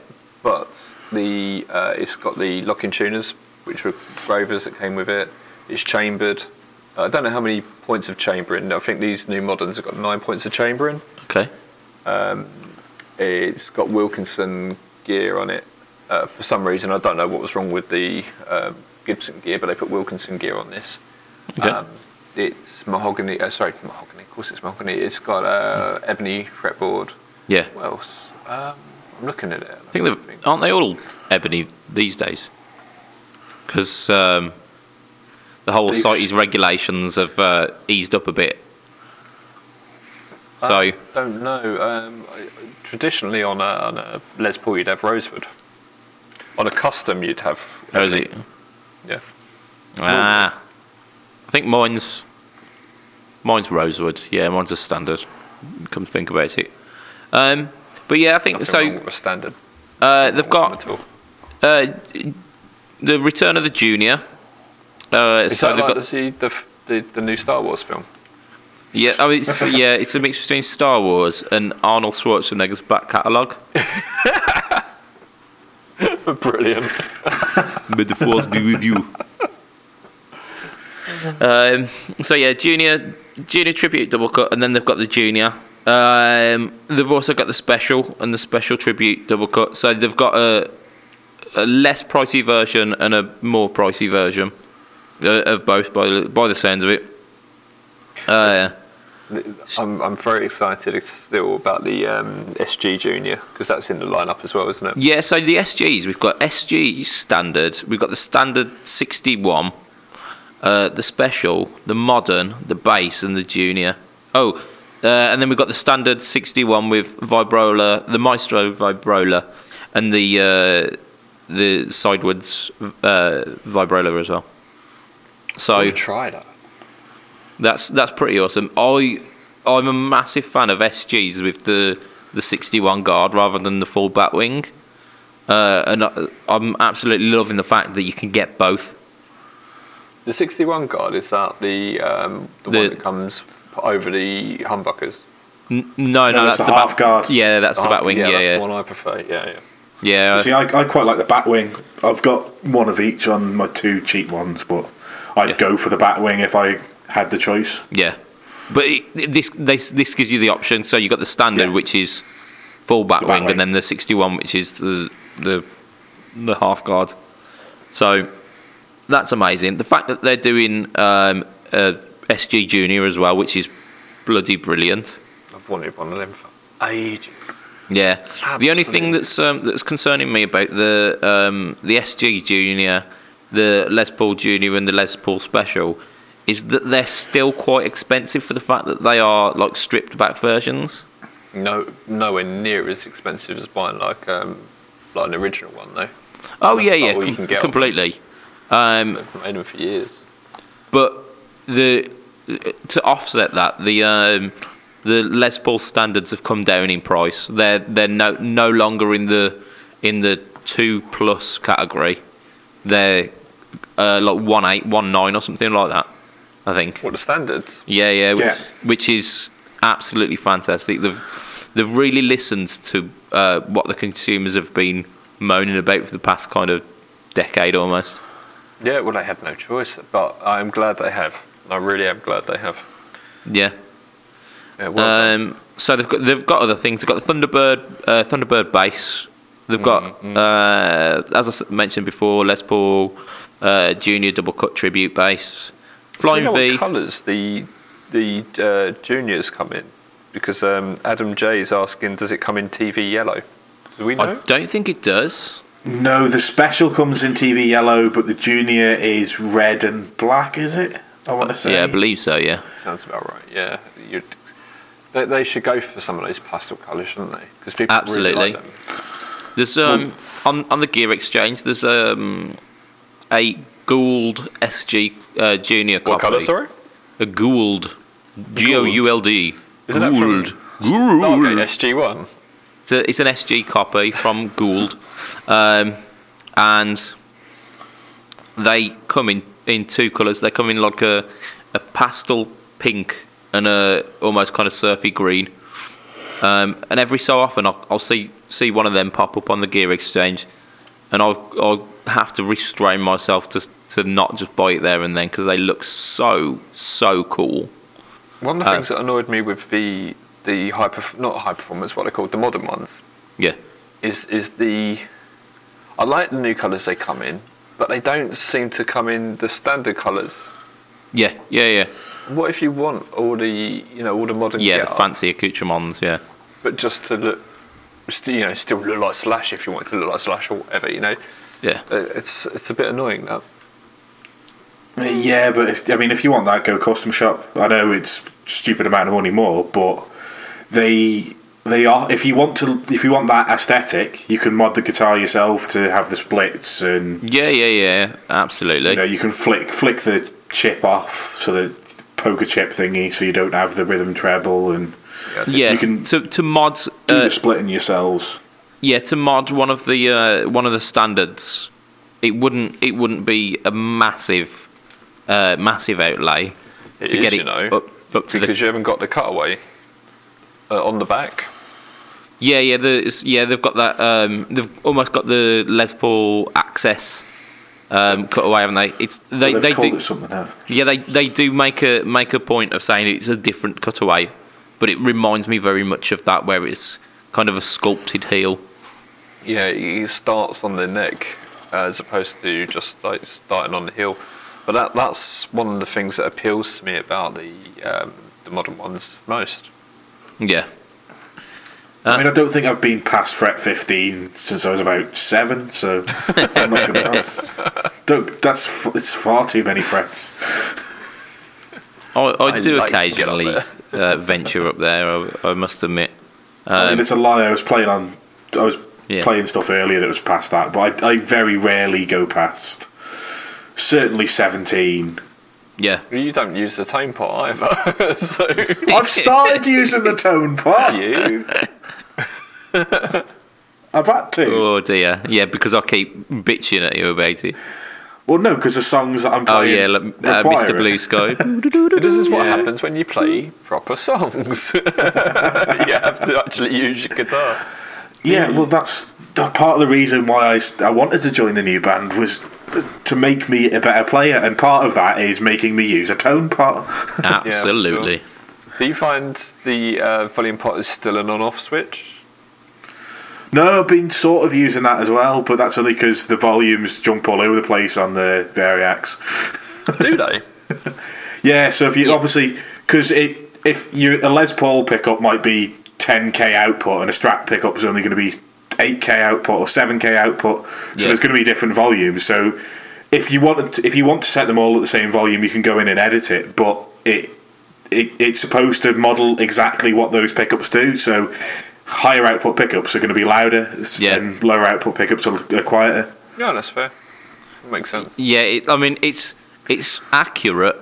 but the uh, it's got the locking tuners, which were Grovers that came with it. It's chambered. I don't know how many points of chambering. I think these new moderns have got nine points of chambering. okay. It's got Wilkinson gear on it. Uh, for some reason, I don't know what was wrong with the um, Gibson gear, but they put Wilkinson gear on this. Okay. Um, it's mahogany. Uh, sorry, mahogany. Of course, it's mahogany. It's got uh, ebony fretboard. Yeah, What else? Um, I'm looking at it. I think they're, aren't they all ebony these days? Because um, the whole These- CITES regulations have uh, eased up a bit. So I don't know. Um, traditionally, on a, on a Les Paul, you'd have rosewood. On a custom, you'd have. is it? Yeah. Ah, I think mine's mine's rosewood. Yeah, mine's a standard. Come to think about it. Um, but yeah, I think Nothing so. standard. Uh, they've got uh, the Return of the Junior. Uh, Is so that like got the, the, the the new Star Wars film? yeah. Oh, it's yeah. It's a mix between Star Wars and Arnold Schwarzenegger's back catalogue. Brilliant. May the force be with you. Um, so yeah, junior, junior tribute double cut, and then they've got the junior. Um, they've also got the special and the special tribute double cut. So they've got a, a less pricey version and a more pricey version of both, by the, by the sounds of it. Uh, I'm I'm very excited still about the um, SG Junior because that's in the lineup as well, isn't it? Yeah, so the SGs, we've got SG standard, we've got the standard 61, uh, the special, the modern, the bass, and the junior. Oh, uh, and then we've got the standard 61 with vibrola, the Maestro vibrola, and the uh, the sidewards uh, vibrola as well. So I've tried that. that's that's pretty awesome. I I'm a massive fan of SGs with the the 61 guard rather than the full bat wing, uh, and I, I'm absolutely loving the fact that you can get both. The 61 guard is that the um, the, The- one that comes over the humbuckers. N- no, no, No, that's the the bat half guard. Yeah, that's the Oh, bat wing. Yeah, that's yeah, the one I prefer. Yeah, yeah. yeah. See, I, I quite like the bat wing. I've got one of each on my two cheap ones, but I'd Yeah. go for the Batwing if I had the choice. Yeah, but it, this this this gives you the option. So you got the standard, Yeah. which is full bat The wing, Batwing. and then the sixty-one, which is the the the half guard. So that's amazing. The fact that they're doing um, a SG Junior as well, which is bloody brilliant. I've wanted one of them for ages. Yeah. The only thing that's um, that's concerning me about the um, the SG Junior, the Les Paul Junior, and the Les Paul Special is that they're still quite expensive for the fact that they are like stripped back versions. No, nowhere near as expensive as buying like um, like an original one though. Oh That's yeah, yeah, all you can get completely. Um, They've made them for years. but the to offset that, the um, the Les Paul standards have come down in price. They're they're no no longer in the in the two plus category. They're uh, like one eight, one nine, or something like that. I think. What the standards? Yeah, yeah, which, Yeah. which is absolutely fantastic. They've they've really listened to uh, what the consumers have been moaning about for the past kind of decade almost. Yeah, well, they had no choice, but I'm glad they have. I really am glad they have. Yeah. Yeah, well done. Um, so they've got they've got other things. They've got the Thunderbird uh, Thunderbird bass. They've got, uh, as I mentioned before, Les Paul uh, Junior Double Cut Tribute bass. Do Flying you know V. what colours the the uh, juniors come in? Because um, Adam J is asking, does it come in TV yellow? Do we know? I don't think it does. No, the special comes in TV yellow, but the junior is red and black. Is it? I want to say. Yeah, I believe so. Yeah. Sounds about right. Yeah, You'd, they, they should go for some of those pastel colours, shouldn't they? Because people Absolutely. really like them. There's um on on the gear exchange. There's um a Gould SG uh, Junior copy. What colour? Sorry. A Gould. G O U L D. Isn't that from- Gould. Oh, okay, Gould. SG one. It's, a, it's an SG copy from Gould, um, and they come in in two colours. They come in like a a pastel pink and a almost kind of surfy green. Um, and every so often, I'll, I'll see see one of them pop up on the gear exchange, and I'll I'll have to restrain myself to to not just buy it there and then because they look so so cool. One of the Uh, things that annoyed me with the the high perf- not high performance, what they called the modern ones, Yeah, is is the I like the new colours they come in, but they don't seem to come in the standard colours. yeah, yeah, yeah, What if you want all the you know all the modern yeah. The fancy accoutrements, yeah. but just to look, st- you know, still look like Slash if you want to look like Slash or whatever, you know, Yeah. Uh, it's it's a bit annoying that. Yeah, but if, I mean, if you want that, go custom shop. I know it's stupid amount of money more, but they they are. If you want to, if you want that aesthetic, you can mod the guitar yourself to have the splits, and Yeah, yeah, yeah, absolutely. you know you can flick flick the chip off, so the poker chip thingy, so you don't have the rhythm treble, and yeah, you can to to mod, do uh, the splitting yourselves. Yeah, to mod one of the uh, one of the standards, it wouldn't it wouldn't be a massive, uh, massive outlay It to is, get you it know, up up to because the you haven't got the cutaway uh, on the back. yeah yeah the yeah they've got that um, they've almost got the Les Paul access um, cutaway haven't they? It's they They've they do it something else. Yeah, they they do make a make a point of saying it's a different cutaway, but it reminds me very much of that where it's kind of a sculpted heel. Yeah, he starts on the neck uh, as opposed to just like starting on the heel. But that that's one of the things that appeals to me about the um, the modern ones most. Yeah, I mean, I don't think I've been past fret 15 since I was about seven, so I'm not gonna, don't, that's it's far too many frets. I, I, I do like to up occasionally uh, venture up there. I, I must admit. I mean, Um, it's a lie. I was playing on, I was Yeah. playing stuff earlier that was past that, but I, I very rarely go past. Certainly 17. yeah, You don't use the tone pot either, so I've started using the tone pot. you. I've had to. oh dear, yeah, because I keep bitching at you about it. Well, no, because the songs that I'm playing. Oh yeah, like, uh, Mr. it. Blue Sky. So this is what Yeah. happens when you play proper songs. you have to actually use your guitar. Yeah, well, that's part of the reason why I wanted to join the new band was to make me a better player, and part of that is making me use a tone pot. Absolutely. Do you find the uh, volume pot is still an on-off switch? no, I've been sort of using that as well, but that's only because the volumes jump all over the place on the Variax. Do they? Yeah, so if you Yeah. obviously because it if you a Les Paul pickup might be 10k output and a strat pickup is only going to be 8k output or 7k output, so Yeah. there's going to be different volumes. So if you want to, if you want to set them all at the same volume, you can go in and edit it, but it it it's supposed to model exactly what those pickups do. So higher output pickups are going to be louder, Yeah. and lower output pickups are, are quieter. Yeah, that's fair. Makes sense. Yeah, it, I mean it's it's accurate,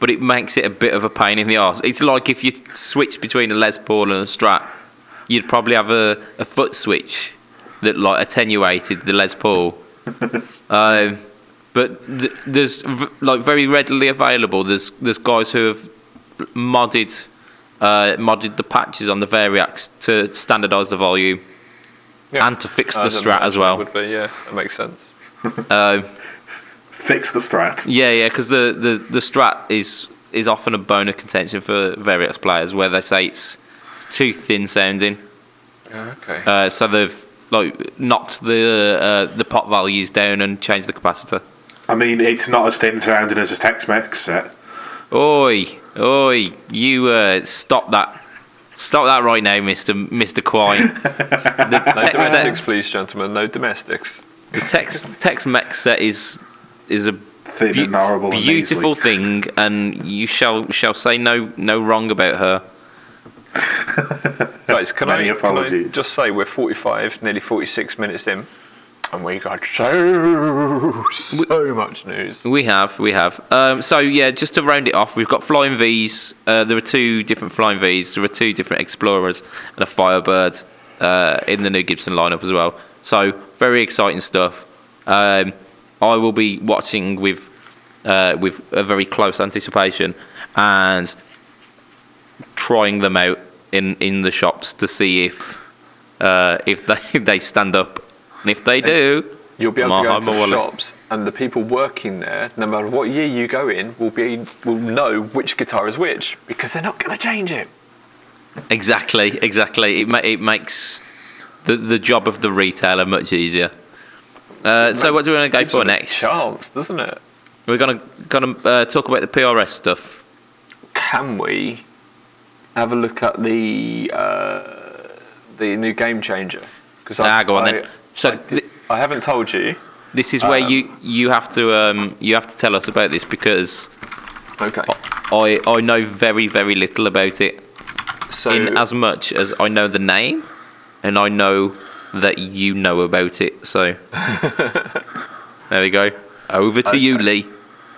but it makes it a bit of a pain in the ass. It's like if you switch between a Les Paul and a Strat, you'd probably have a, a foot switch that like attenuated the Les Paul. um, but th- there's v- like very readily available. There's there's guys who have modded uh, modded the patches on the Variax to standardise the volume Yeah. and to fix the I Strat as well. Would be, yeah, that makes sense. Um, fix the strat. Yeah, yeah, because the, the, the strat is is often a bone of contention for various players where they say it's, it's too thin sounding. Okay. Uh, so they've like knocked the uh, the pot values down and changed the capacitor. I mean, it's not as thin sounding as a Tex-Mex set. Oi, oi, you uh, stop that. Stop that right now, Mister Mister Quine. the no domestics, set, please, gentlemen. No domestics. the Tex Tex Mex set is is a Thin beau- and horrible. beautiful nasally. thing, and you shall shall say no no wrong about her. Guys, can Many I, can I just say we're 45, nearly 46 minutes in, and we got so, so much news. We have, we have. Um, so yeah, just to round it off, we've got flying V's. Uh, there are two different flying V's. There are two different Explorers and a Firebird uh, in the new Gibson lineup as well. So very exciting stuff. Um, I will be watching with uh, with a very close anticipation and trying them out in, in the shops to see if uh, if they they stand up. And if they do, You'll be able to go into the shops, and the people working there, no matter what year you go in, will be will know which guitar is which because they're not going to change it. Exactly, exactly. It ma- it makes the the job of the retailer much easier. Uh, so what do we want to go for next? Chance, doesn't it? We're gonna gonna uh, talk about the PRS stuff. Can we have a look at the uh, the new game changer? Because Ah, go on then. So I, th- I haven't told you. this is where um, you you have to um, you have to tell us about this because Okay. I I know very very little about it. So in as much as I know the name, and I know that you know about it. So there we go. Over to you, Lee.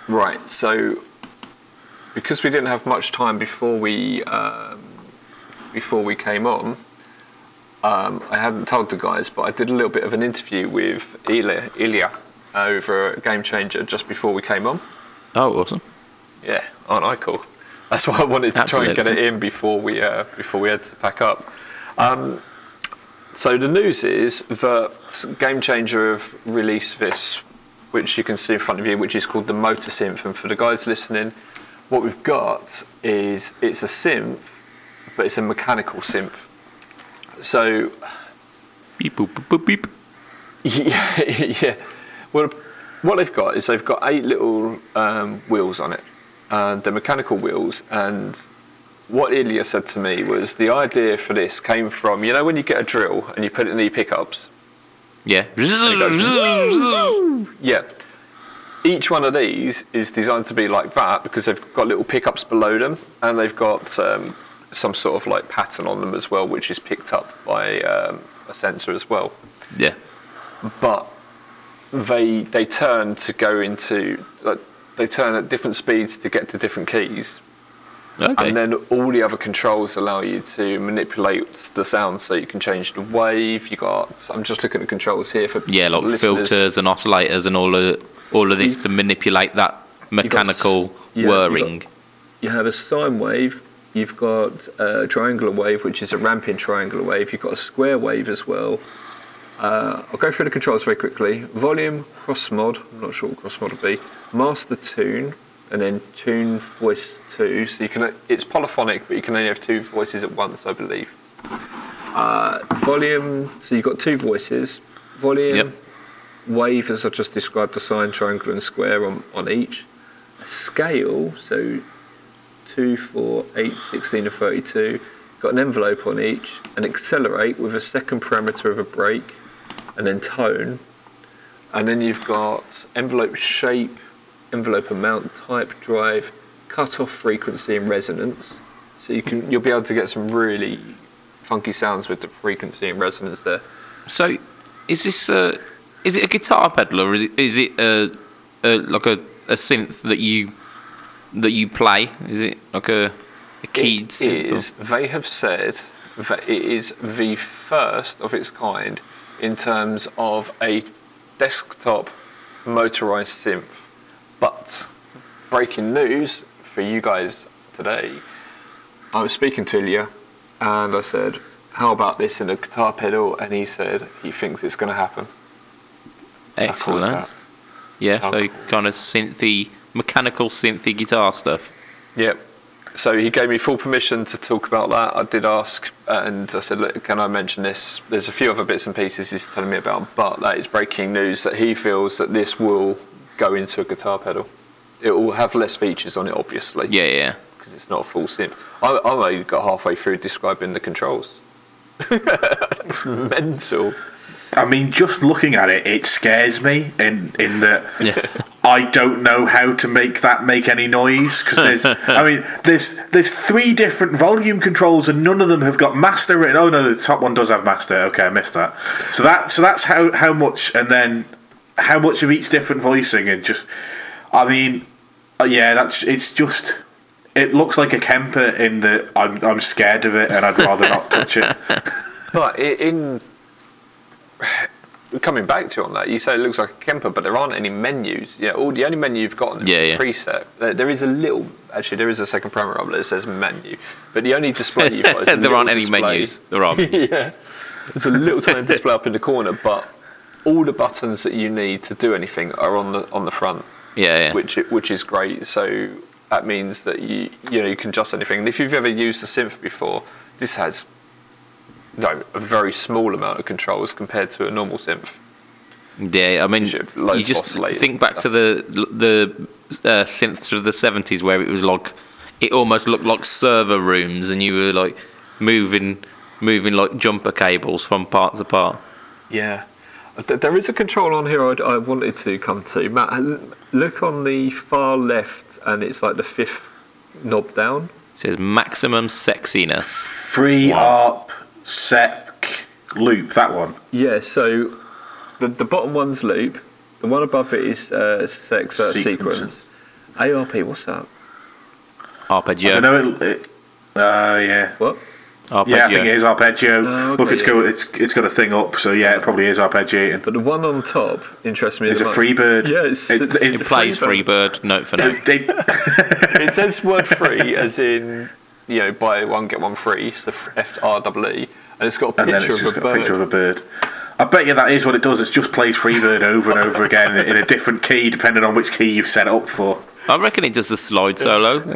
Right. So, because we didn't have much time before we um, before we came on, um, I hadn't told the guys, but I did a little bit of an interview with Ilya, Ilya over Game Changer just before we came on. Oh, awesome. Yeah, aren't I cool? That's why I wanted to try and get it in before we uh, before we had to pack up. Um, so the news is that Game Changer have released this, which you can see in front of you, which is called the Motor Synth. And for the guys listening, what we've got is it's a synth, but it's a mechanical synth. So Beep boop boop boop beep. yeah, yeah. Well, what they've got is they've got eight little um, wheels on it, and they're mechanical wheels. And what Ilya said to me was the idea for this came from you know when you get a drill and you put it in the pickups. Yeah. Yeah. Each one of these is designed to be like that because they've got little pickups below them, and they've got um, some sort of like pattern on them as well, which is picked up by um, a sensor as well. Yeah. but they they turn to go into like they turn at different speeds to get to different keys Okay. and then all the other controls allow you to manipulate the sound so you can change the wave you got i'm just looking at the controls here for yeah, like listeners. filters and oscillators and all of all of this You- to manipulate that mechanical yeah, you whirring. you have a sine wave you've got a triangular wave which is a ramping triangular wave you've got a square wave as well uh, I'll go through the controls very quickly. Volume, cross mod, I'm not sure what cross mod would be. Master tune, and then tune voice two. So you can, it's polyphonic, but you can only have two voices at once, I believe. Uh, volume, so you've got two voices. Volume, Yep. wave, as I just described, the sine, triangle, and square on, on each. A scale, so 2, 4, 8, 16, and 32. Got an envelope on each, and accelerate with a second parameter of a brake, and then tone. And then you've got envelope shape, envelope amount, type, drive, cut-off frequency, and resonance. So you can you'll be able to get some really funky sounds with the frequency and resonance there. So, is this a is it a guitar pedal or is it is it a, a like a, a synth that you that you play? Is it like a, a keyed It synth? is, they have said that it is the first of its kind in terms of a desktop motorized synth. But breaking news for you guys today, I was speaking to Ilya and I said, How about this in a guitar pedal? And he said he thinks it's going to happen. How cool is Excellent. Yeah, so cool. kind of synthy, mechanical synthy guitar stuff. Yep. So he gave me full permission to talk about that. I did ask, and I said, "Look, can I mention this?" There's a few other bits and pieces he's telling me about, but that is breaking news that he feels that this will go into a guitar pedal. It will have less features on it, obviously. Yeah, yeah. because it's not a full synth. I, I only got halfway through describing the controls. it's mental. I mean, just looking at it, it scares me in in that Yeah. I don't know how to make that make any noise because there's. I mean, there's there's three different volume controls and none of them have got master written. Oh no, the top one does have master. Okay, I missed that. So that so that's how how much and then how much of each different voicing and just. I mean, uh, yeah, that's it's just. It looks like a Kemper in the I'm I'm scared of it and I'd rather not touch it. But in coming back to you on that, you say it looks like a Kemper, but there aren't any menus. Yeah, all the only menu you've got is Yeah, a yeah. preset. There, there is a little, actually, there is a second promo up that says menu, but the only display you've got is a there aren't any display. menus. There aren't. yeah, there's a little tiny display up in the corner, but all the buttons that you need to do anything are on the on the front. Yeah, yeah. which which is great. So that means that you you know you can adjust anything. And if you've ever used a synth before, this has no a very small amount of controls compared to a normal synth. Yeah, I mean, You should have loads you just think back to the the uh, synths of the seventies where it was like it almost looked like server rooms, and you were like moving moving like jumper cables from part to part. Yeah. Th- There is a control on here I'd, I wanted to come to. Matt, look on the far left, and it's like the fifth knob down. It says maximum sexiness. Free ARP sec loop. That one. Yeah, so the, the bottom one's loop, the one above it is uh, sex uh, Sequence. sequence. ARP, what's that? I Arpeggio. don't know. It, it, uh, yeah. What? Arpeggio. Yeah, I think it is arpeggio. Oh, okay, Look, it's yeah. go, it's it's got a thing up, so yeah, it probably is arpeggiating. But the one on top interests me. It's a most. free bird. Yeah, it's, It- it's, it It plays Freebird note for note. They- it says word free as in you know buy one get one free, so F R E E, and it's got a and then picture it's of just a got a bird. picture of a bird. I bet you that is what it does. It just plays Freebird over and over again in a different key, depending on which key you've set it up for. I reckon it does a slide solo.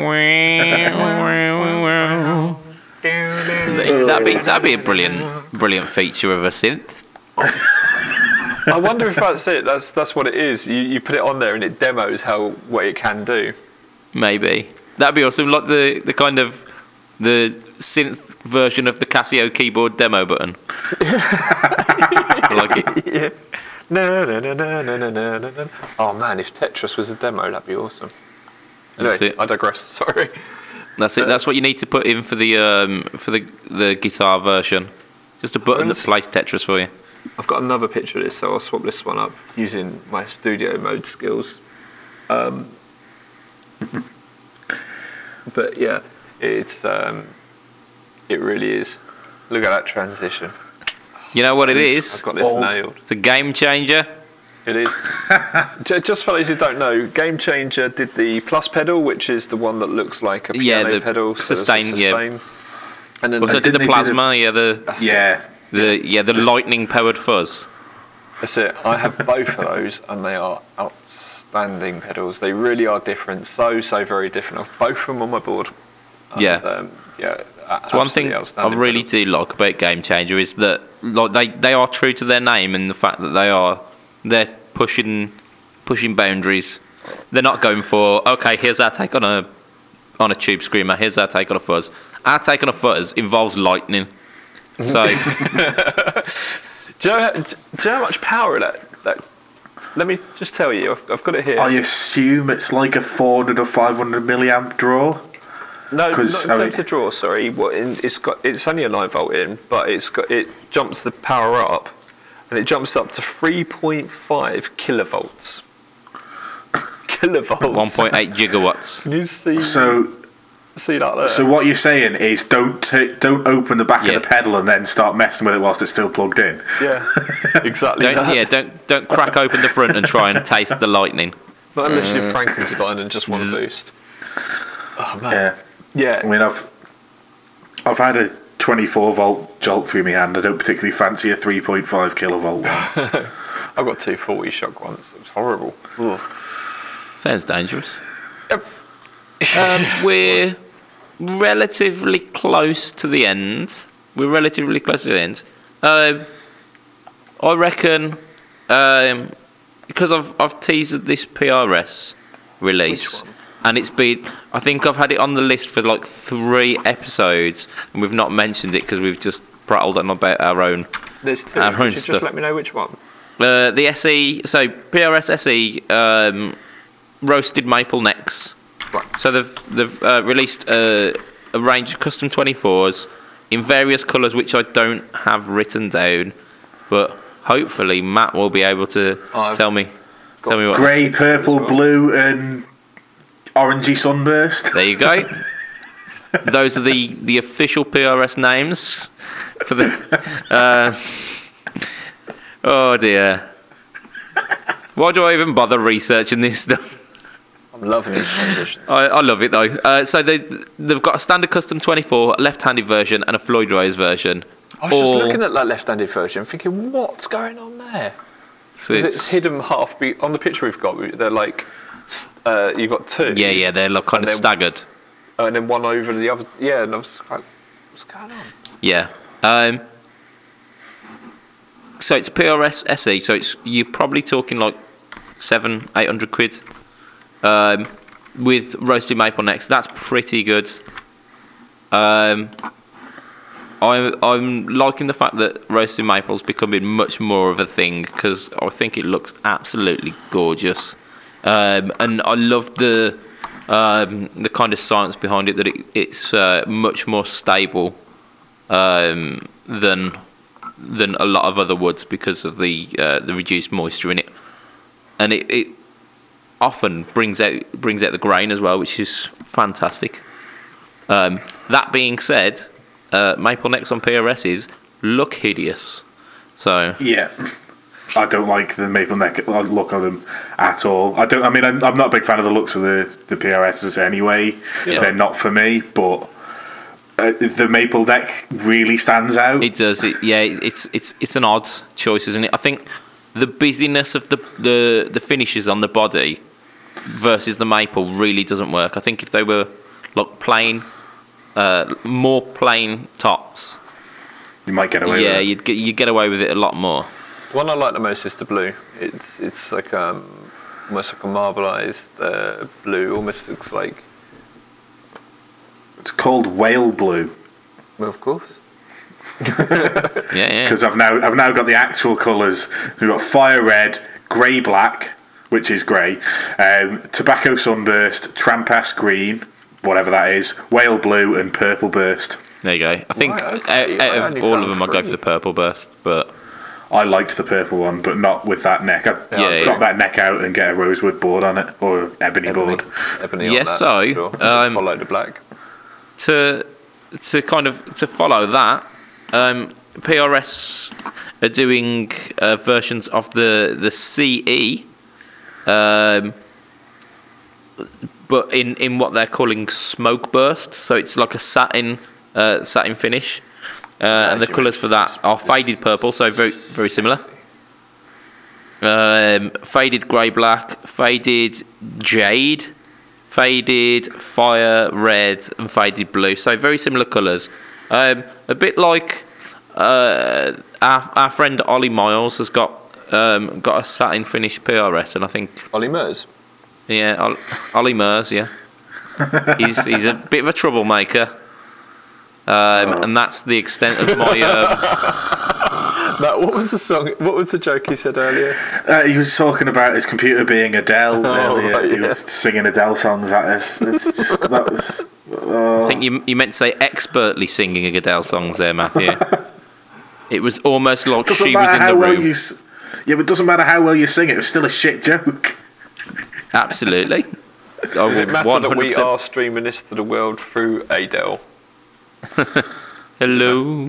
That'd be that'd be a brilliant, brilliant feature of a synth. I wonder if that's it. That's that's what it is. You you put it on there and it demos how what it can do. Maybe that'd be awesome. Like the the kind of the synth version of the Casio keyboard demo button. I like it. Yeah. No, no, no, no, no, no, no, no. Oh man, if Tetris was a demo, that'd be awesome. Anyway, I digress. Sorry. That's it. That's what you need to put in for the um, for the the guitar version. Just a button that When's- plays Tetris for you. I've got another picture of this, so I'll swap this one up using my studio mode skills. Um, but yeah, it's um, it really is. Look at that transition. You know what it is? I've got this Balls. nailed. It's a game changer. It is. Just for those who don't know, Game Changer did the plus pedal, which is the one that looks like a Yeah, piano the pedal. so it's sustain, yeah. And then Also And did didn't the they do plasma, yeah, the. Yeah, the yeah the lightning powered fuzz. That's it. I have both of those, and they are outstanding pedals. They really are different, so so very different. I've both of them on my board. And, Yeah. um, yeah. So one thing I really do like about Game Changer is that like they, they are true to their name and the fact that they are they're pushing pushing boundaries. They're not going for okay, here's our take on a on a tube screamer, here's our take on a fuzz. Our take on a fuzz involves lightning. So Do you, know, do you know how much power that that? Let me just tell you. I've, I've got it here. I assume it's like a 400 or 500 milliamp draw. No, not in 'Cause, I terms mean- of draw. Sorry, what in, it's got. It's only a nine volt in, but it's got. It jumps the power up, and it jumps up to three point five kilovolts. kilovolts. one point eight gigawatts. Can you see? So, see that there? so what you're saying is don't t- don't open the back Yeah. of the pedal and then start messing with it whilst it's still plugged in. yeah, exactly. Don't that. yeah, don't don't crack open the front and try and taste the lightning. Not unless you're Frankenstein and just want a boost. Oh man. Yeah. Yeah. I mean, I've I've had a 24 volt jolt through my hand. I don't particularly fancy a 3.5 kilovolt one. I've got two 40 shock ones. It's horrible. Sounds dangerous. Yep. Um, we're relatively close to the end. We're relatively close to the end. Um, I reckon um, because I've I've teased this PRS release, Which one? And it's been. I think I've had it on the list for like three episodes, and we've not mentioned it because we've just prattled on about our own There's two. Our own you just let me know which one? Uh, the SE, so PRS SE, um, roasted maple necks. Right. So they've they've uh, released a, a range of custom 24s in various colours, which I don't have written down, but hopefully Matt will be able to I've tell me tell me what. Grey, purple, well. blue, and orangey sunburst. There you go. Those are the the official PRS names for the. Uh, oh dear. Why do I even bother researching this stuff? I'm loving these transitions. I, I love it though. Uh, so they they've got a standard custom 24 left-handed version and a Floyd Rose version. I was just All- looking at that left-handed version, thinking, what's going on there? So 'Cause it's- it's hidden half be- on the picture we've got. They're like, s- uh, you got two. yeah, yeah, they're like kind of then- staggered. and then one over the other. Yeah, and I was like, what's going on? Yeah. Um, so it's PRS SE. So it's you're probably talking like seven, eight hundred quid. Um, with roasted maple necks, that's pretty good. Um, I'm I'm liking the fact that roasted maple's becoming much more of a thing because I think it looks absolutely gorgeous, um, and I love the um, the kind of science behind it that it, it's uh, much more stable um, than than a lot of other woods because of the uh, the reduced moisture in it, and it, it often brings out brings out the grain as well, which is fantastic. Um, that being said, uh, maple necks on PRSs look hideous. So Yeah. I don't like the maple neck look of them at all. I don't. I mean, I'm, I'm not a big fan of the looks of the the PRSs anyway. Yeah. They're not for me. But uh, the maple neck really stands out. It does. It, yeah, it's it's it's an odd choice, isn't it? I think the busyness of the the the finishes on the body versus the maple really doesn't work. I think if they were like plain, uh, more plain tops, you might get away yeah, with it. you'd get you get away with it a lot more. The one I like the most is the blue. It's it's like um, almost like a marbleized uh, blue. Almost looks like. It's called whale blue Well, of course. Yeah, yeah. because I've now I've now got the actual colours. We've got fire red, grey black, which is grey, um, tobacco sunburst, trampas green, whatever that is, whale blue, and purple burst. There you go. I think Right, okay. out, out only of all of them, I'd go for the purple burst. But I liked the purple one, but not with that neck. I'd Yeah, yeah. drop that neck out and get a rosewood board on it or ebony, Ebony, board. ebony Yeah, on that, so, sure. um, follow the black. to to kind of to follow that, um, PRS are doing uh, versions of the the CE, um, but in in what they're calling smoke burst. So it's like a satin uh, satin finish, uh, and the colours for that are faded purple, so very very similar. Um, faded grey black, faded jade, faded fire red, and faded blue. So very similar colours. Um, a bit like uh, our, our friend Ollie Miles has got um, got a satin finish PRS, and I think Ollie Mers. yeah, Ol- Ollie Mers, yeah, he's he's a bit of a troublemaker. Um, And that's the extent of my. Um, Matt, what was the song? What was the joke he said earlier? Uh, he was talking about his computer being Adele earlier. right, He yeah. was singing Adele songs at us. It's just, that was. uh, I think you you meant to say expertly singing Adele songs there, Matthew. it was almost like doesn't she was matter in how the well room. you. s- Yeah, but it doesn't matter how well you sing it. It was still a shit joke. Absolutely. I Does will it matter that we are streaming this to the world through Adele? Hello.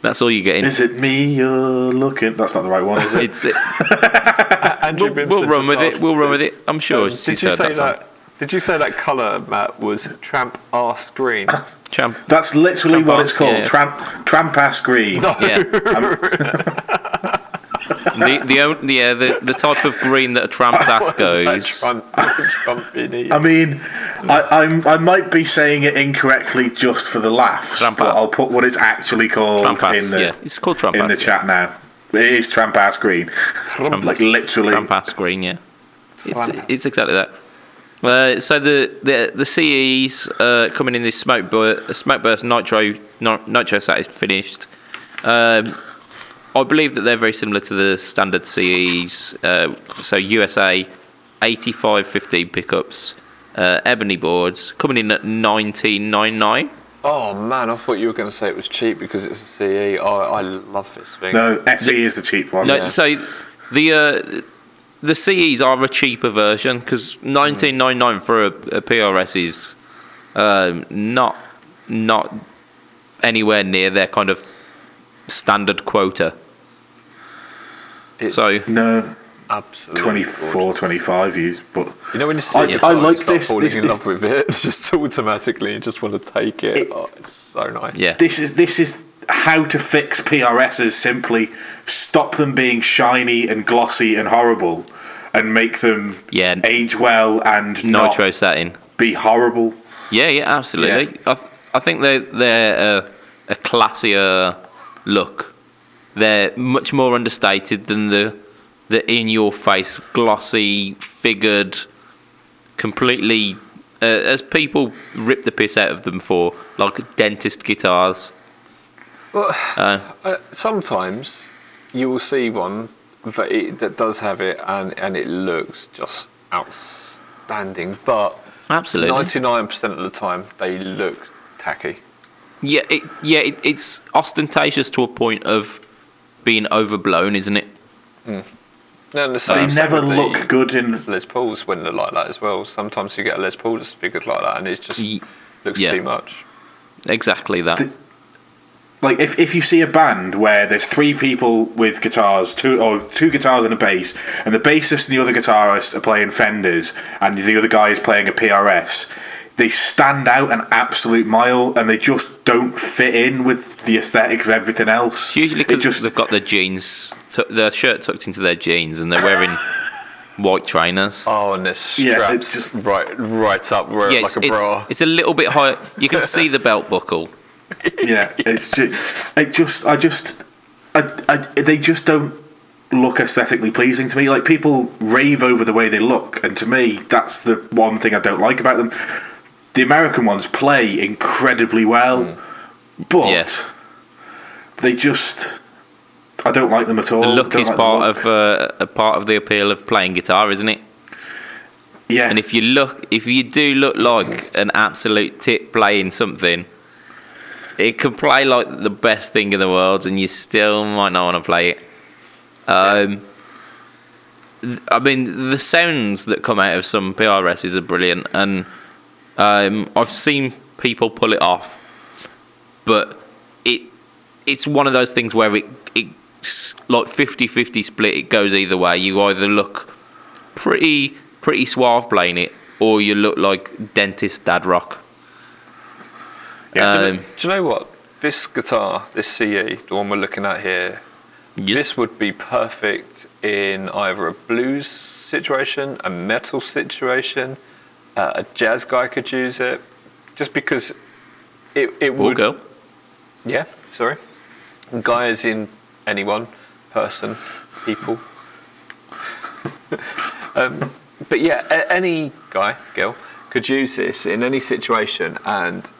That's all you're getting. Is it me you're looking? That's not the right one, is it? It's it. Andrew We'll, we'll run with it. We'll run with it. I'm sure Um, she's did you heard say that song. that? Did you say that colour, Matt, was tramp ass green? Champ. That's literally Tramp what it's called. yeah. Tramp tramp ass green. Yeah. the the on- yeah the, the type of green that a tramp's ass goes. Trump, Trump. I mean, I, I'm I might be saying it incorrectly just for the laughs, Tramp but ass. I'll put what it's actually called Tramp in the Yeah, it's called tramp in the ass. chat now. It is tramp ass green. Tramp like literally. Tramp ass green. Yeah, it's, it's exactly that. Uh, so the the the CEs uh, coming in this smoke burst, smoke burst nitro no, nitro set is finished. Um, I believe that they're very similar to the standard CEs. Uh, so USA, 8515 pickups, uh, ebony boards coming in at 1999. Oh man, I thought you were going to say it was cheap because it's a CE. Oh, I love this thing. No, SE is the cheap one. No, yeah. so the uh, the CEs are a cheaper version because 1999 for a, a PRS is um, not not anywhere near their kind of standard quota. It's So No, absolutely 24, gorgeous. 25 used, but You know when you see I- it, I you like start this- falling this- in this- love with it. It's just automatically you just want to take it. It- oh, it's so nice. yeah, this is this is how to fix PRSs. Simply stop them being shiny and glossy and horrible, and make them yeah, age well and nitro not setting. be horrible. Yeah, yeah, absolutely. I, I think they're they're a, a classier look. They're much more understated than the the in your face, glossy, figured, completely. Uh, as people rip the piss out of them for like dentist guitars. Well, Uh, uh, sometimes you will see one that, it, that does have it and, and it looks just outstanding, but absolutely. 99% of the time they look tacky. Yeah, it, yeah, it, it's ostentatious to a point of being overblown, isn't it? No, and the They same, same never with the look good in. Les Pauls when they're like that as well. Sometimes you get a Les Paul that's figured like that and it just Ye- looks yeah. too much. Exactly that. The- Like if, if you see a band where there's three people with guitars, two or two guitars and a bass, and the bassist and the other guitarist are playing Fenders, and the other guy is playing a PRS, they stand out an absolute mile, and they just don't fit in with the aesthetic of everything else. It's usually because they've got their jeans, tu- their shirt tucked into their jeans, and they're wearing white trainers. Oh, and they're Yeah, it's just- right, right up where yeah, like it's, a it's, bra. it's a little bit higher. You can see the belt buckle. yeah, it's just, it just, I just, I, I, they just don't look aesthetically pleasing to me. Like people rave over the way they look, and to me, that's the one thing I don't like about them. The American ones play incredibly well, but Yeah. they just, I don't like them at all. The look is like part look. of uh, a part of the appeal of playing guitar, isn't it? yeah, And if you look, if you do look like an absolute tit playing something, it can play like the best thing in the world, and you still might not want to play it. Um, I mean, the sounds that come out of some PRSs are brilliant, and um, I've seen people pull it off, but it it's one of those things where it it's like 50-50 split. It goes either way. You either look pretty pretty suave playing it, or you look like dentist dad rock. Yeah, do, you Um, know, do you know what? This guitar, this CE, the one we're looking at here, Yes. this would be perfect in either a blues situation, a metal situation, uh, a jazz guy could use it, just because it, it or would. girl. Yeah, sorry. Guy is in anyone, person, people. um, but yeah, a- any guy, girl, could use this in any situation and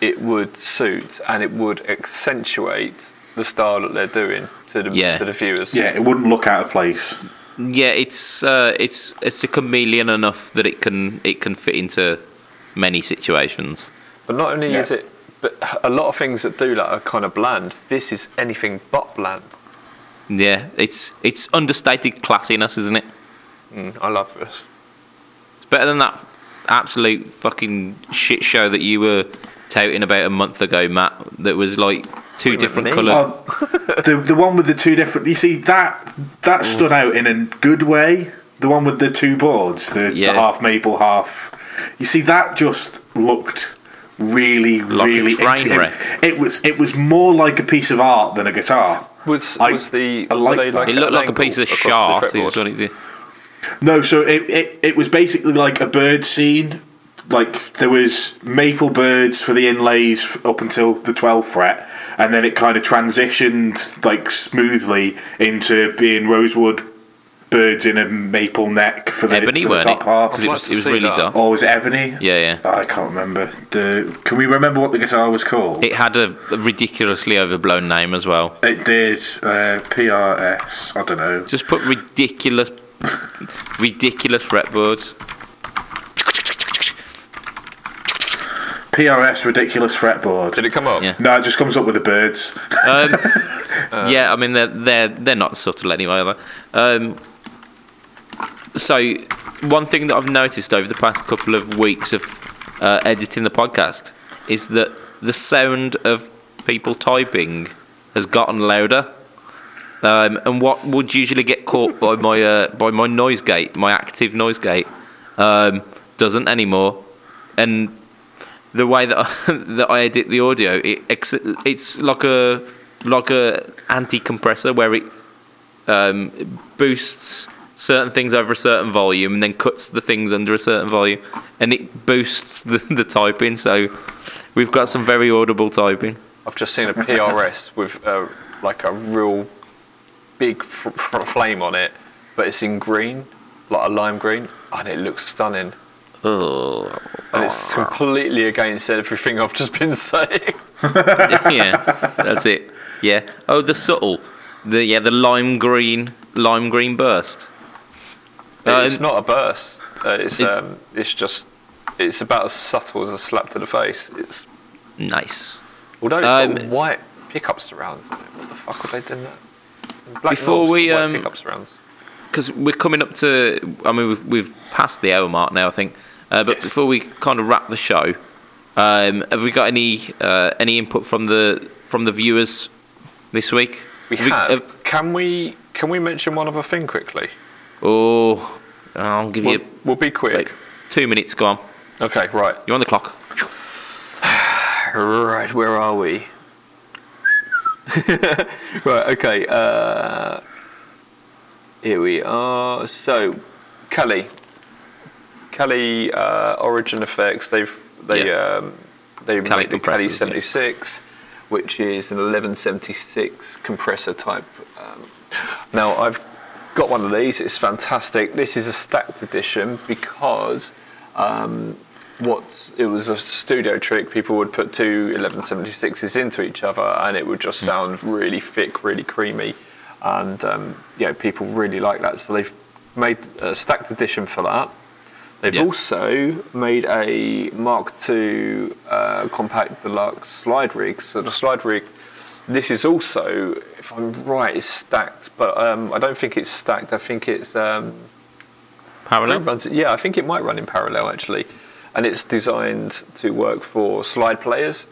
it would suit and it would accentuate the style that they're doing to the, Yeah. to the viewers. yeah, it wouldn't look out of place. Yeah, it's uh, it's it's a chameleon enough that it can it can fit into many situations. But not only Yeah. is it, but a lot of things that do that are kind of bland. This is anything but bland. Yeah, it's it's understated classiness, isn't it? Mm, I love this. It's better than that absolute fucking shit show that you were touting about a month ago, Matt. That was like two Wait, different me? colour. Well, the the one with the two different. You see that that mm. stood out in a good way. The one with the two boards, the, Yeah. the half maple, half You see, that just looked really, Like a really. train it, wreck. It, was. It was more like a piece of art than a guitar. Was I- was the I like were. It looked like a piece of across the shart. fretboard? Is what it did. No, so it, it, it was basically like a bird scene. Like there was maple birds for the inlays up until the 12th fret, and then it kind of transitioned like smoothly into being rosewood birds in a maple neck for the, Ebony, for the weren't top it? half. 'Cause it was, it was really that. dark. Or was it ebony? Yeah, yeah. I can't remember. The can we remember what the guitar was called? It had a ridiculously overblown name as well. It did. Uh, PRS. I don't know. Just put ridiculous, ridiculous fretboards. PRS ridiculous fretboard. Did it come up? Yeah. No, it just comes up with the birds. Um, yeah, I mean they're they're they're not subtle anyway. Are they? Um, so one thing that I've noticed over the past couple of weeks of uh, editing the podcast is that the sound of people typing has gotten louder. Um, and what would usually get caught by my uh, by my noise gate, my active noise gate, um, doesn't anymore. And the way that I, that I edit the audio, it ex- it's like a like a anti compressor where it um, boosts certain things over a certain volume and then cuts the things under a certain volume, and it boosts the, the typing. So we've got some very audible typing. I've just seen a PRS with uh, like a real big f- f- flame on it, but it's in green, like a lime green, and it looks stunning. Oh, And it's completely against everything I've just been saying. yeah, that's it. Yeah. Oh, the subtle, the yeah, the lime green, lime green burst. Uh, it's not a burst. Uh, it's It's- um, it's just it's about as subtle as a slap to the face. It's Nice. although it's Um, got white pickup surrounds. What the fuck would they do that? Black Before knobs, we, um, pickup surrounds. because we're coming up to. I mean, we've, we've passed the hour mark now, I think. Uh, but Yes. before we kind of wrap the show, um, have we got any uh, any input from the from the viewers this week? We have. can we can we mention one other thing quickly? oh, I'll give We'll, you we'll be quick. wait, two minutes. Go on. Okay, right. You're on the clock. Right, where are we? right, okay. Uh, here we are. So, Cali. Cali uh, Origin Effects. They've they Yeah. um, they made the Cali compressors, yeah. 76, which is an 1176 compressor type. Um, now I've got one of these. It's fantastic. This is a stacked edition because um, what it was a studio trick. People would put two 1176s into each other, and it would just sound really thick, really creamy, and um, you know people really like that. So they've made a stacked edition for that. They've Yeah. also made a Mark II uh, compact deluxe slide rig. So the slide rig, this is also, if I'm right, is stacked, but um, I don't think it's stacked. I think it's um, it Parallel. runs. Yeah, I think it might run in parallel actually, and it's designed to work for slide players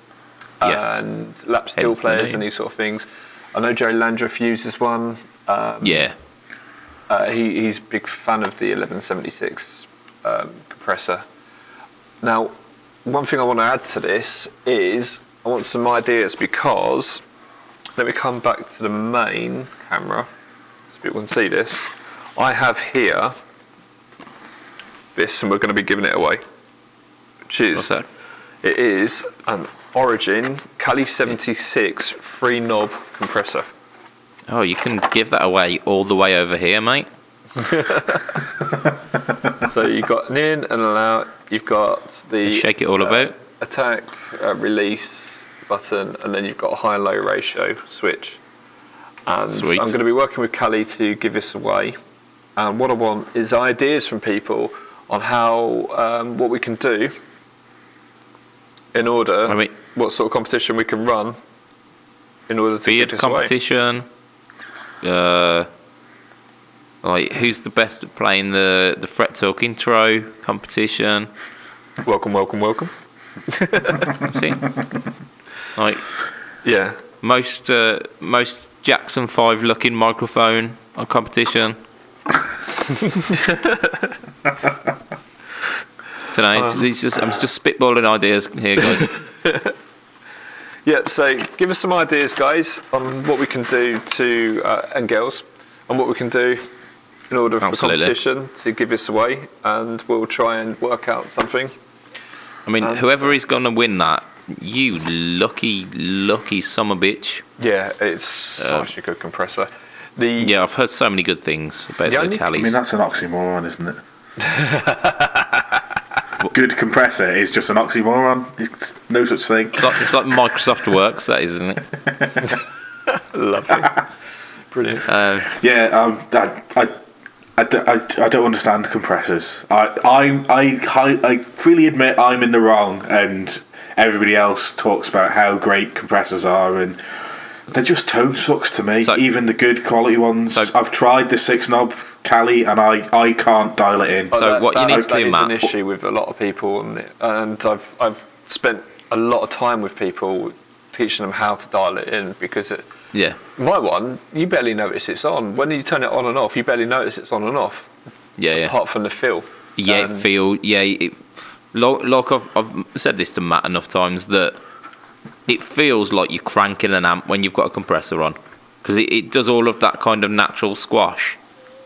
Yeah. and lap steel Hence players name. and these sort of things. I know Joe Landreth uses one. Um, Yeah. uh, he, he's a big fan of the 1176 um, compressor. Now, one thing I want to add to this is I want some ideas because let me come back to the main camera so people can see this. I have here this, and we're going to be giving it away. Which is What's that? it is an Origin Cali 76 free knob compressor. Oh, you can give that away all the way over here, mate. So you've got an in and an out. You've got the Shake it all uh, about. attack, uh, release button, and then you've got a high-low ratio switch. And Sweet. I'm going to be working with Cali to give this away. And what I want is ideas from people on how um, what we can do in order, I mean- what sort of competition we can run in order to Beard give this away. competition. Uh, like who's the best at playing the the fret talk intro competition? Welcome, welcome, welcome. See, like Yeah. most uh, most Jackson Five looking microphone on competition. Tonight, it's just, I'm just spitballing ideas here, guys. Yep. So give us some ideas, guys, on what we can do to uh, and girls, on what we can do in order for Absolutely. competition to give this away, and we'll try and work out something. I mean, Um, whoever is going to win that, you lucky, lucky summer bitch. Yeah, it's such a good compressor. The Yeah, I've heard so many good things about The the, only- Calis. I mean, that's an oxymoron, isn't it? Good compressor is just an oxymoron. It's no such thing. It's like, it's like Microsoft Works, that is, isn't it? lovely, brilliant. Uh, Yeah, um, I, I, I, d- I- I don't understand compressors. I, I, I, I freely admit I'm in the wrong, and everybody else talks about how great compressors are, and they're just tone sucks to me. So- Even the good quality ones. So- I've tried the six knob Cali, and I, I can't dial it in. But So what you need to that do, is Matt- an issue with a lot of people, and, and I've I've spent a lot of time with people teaching them how to dial it in because it, yeah. my one you barely notice it's on. When you turn it on and off, you barely notice it's on and off. Yeah, yeah. Apart from the feel. Yeah, And- feel yeah. It, like, like I've, I've said this to Matt enough times that it feels like you're cranking an amp when you've got a compressor on because it, it does all of that kind of natural squash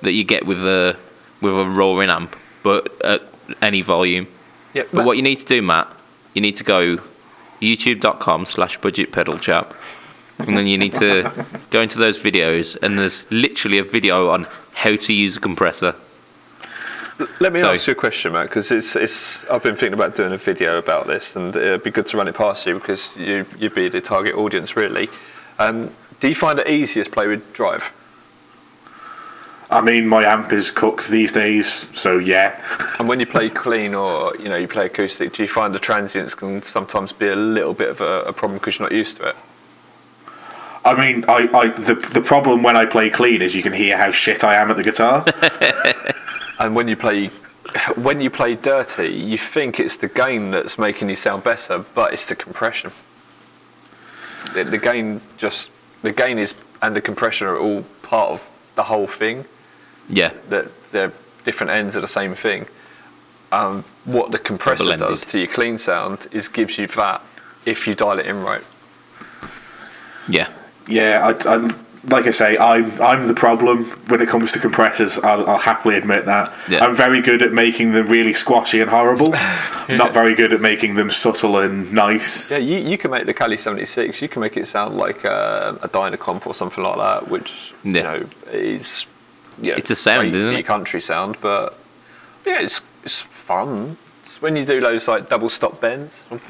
that you get with a with a roaring amp, but at any volume. Yeah, But what you need to do, Matt, you need to go youtube.com slash budget pedal chap. And then you need to go into those videos, and there's literally a video on how to use a compressor. Let me So- ask you a question, Matt, because it's, it's, I've been thinking about doing a video about this, and it'd be good to run it past you because you, you'd be the target audience, really. Um, do you find it easier to play with drive? I mean, my amp is cooked these days, so yeah. And when you play clean or you know you play acoustic, do you find the transients can sometimes be a little bit of a, a problem because you're not used to it? I mean, I, I the the problem when I play clean is you can hear how shit I am at the guitar. And when you play when you play dirty, you think it's the gain that's making you sound better, but it's the compression. The, the gain just the gain is and the compression are all part of the whole thing. Yeah, That they're different ends of the same thing. Um, what the compressor Blended. does to your clean sound is gives you that if you dial it in right. yeah. yeah, I, I, like I say, I'm I'm the problem when it comes to compressors. I'll, I'll happily admit that. Yeah. I'm very good at making them really squashy and horrible. Not very good at making them subtle and nice. Yeah, you, you can make the Cali 76, you can make it sound like a, a Dynacomp or something like that, which, you know, is. Yeah, It's a sound, great isn't it? country sound, but yeah, it's, it's fun. It's when you do those like double stop bends,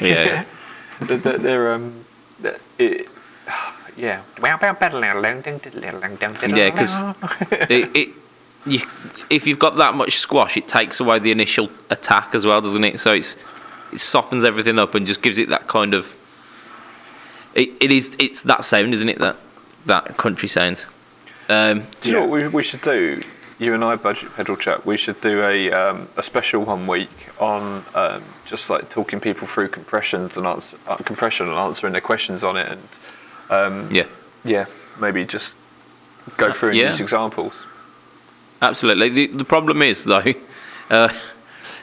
yeah. they're, um, they're- it, yeah. Yeah, because it, it you, if you've got that much squash, it takes away the initial attack as well, doesn't it? So it's it softens everything up and just gives it that kind of. It, it is it's that sound, isn't it? That that country sounds. Um, Do you know what we, we should do? You and I, budget pedal chat. We should do a um, a special one week on um, just like talking people through compressions and answer uh, compression and answering their questions on it, and um, yeah, yeah, maybe just go through and Yeah. use examples. absolutely. The the problem is though, uh,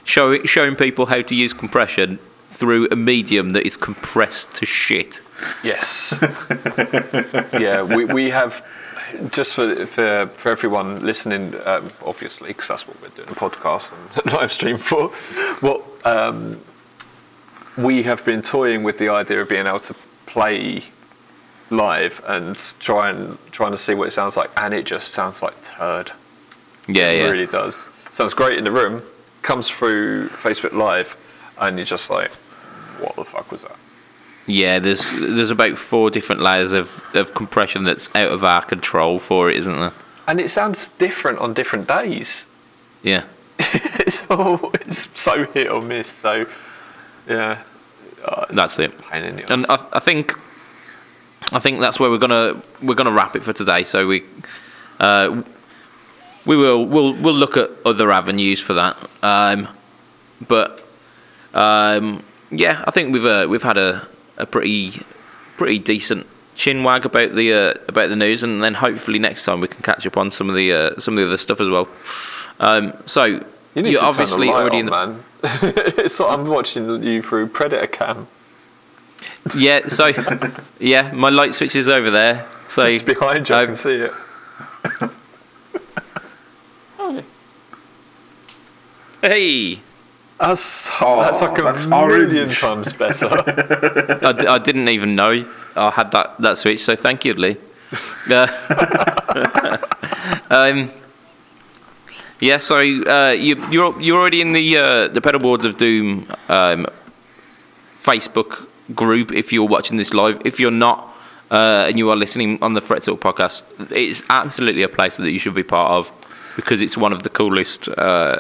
showing showing people how to use compression through a medium that is compressed to shit. Yes. yeah, we, we have just for for for everyone listening, um, obviously, because that's what we're doing a podcast and live stream for. What um, we have been toying with the idea of being able to play live and try and trying to see what it sounds like, and it just sounds like turd. Yeah, It yeah. really does. Sounds great in the room. Comes through Facebook Live, and you're just like, what the fuck was that? Yeah, there's there's about four different layers of, of compression that's out of our control for it, isn't there? And it sounds different on different days. Yeah. it's, all, it's so hit or miss. So, yeah, oh, That's it. pain in And. I, I think I think that's where we're gonna we're gonna wrap it for today. So we uh, we will we'll we'll look at other avenues for that. Um, but um, yeah, I think we've uh, we've had a, a pretty pretty decent chin wag about the uh, about the news, and then hopefully next time we can catch up on some of the uh, some of the other stuff as well. Um, so You to obviously turn the light already on, in the man. it's like I'm watching you through Predator Cam. Yeah, so yeah, my light switch is over there. So It's behind you. I um, can see it. Hey, That's, Oh, that's like a that's million orange. times better. I, d- I didn't even know I had that, that switch. So thank you, Lee. Uh, um, yeah, so uh, you, you're you're already in the uh, the Pedalboards of Doom um, Facebook group. If you're watching this live, if you're not. Uh, and you are listening on the Fret Talk podcast, it's absolutely a place that you should be part of because it's one of the coolest uh,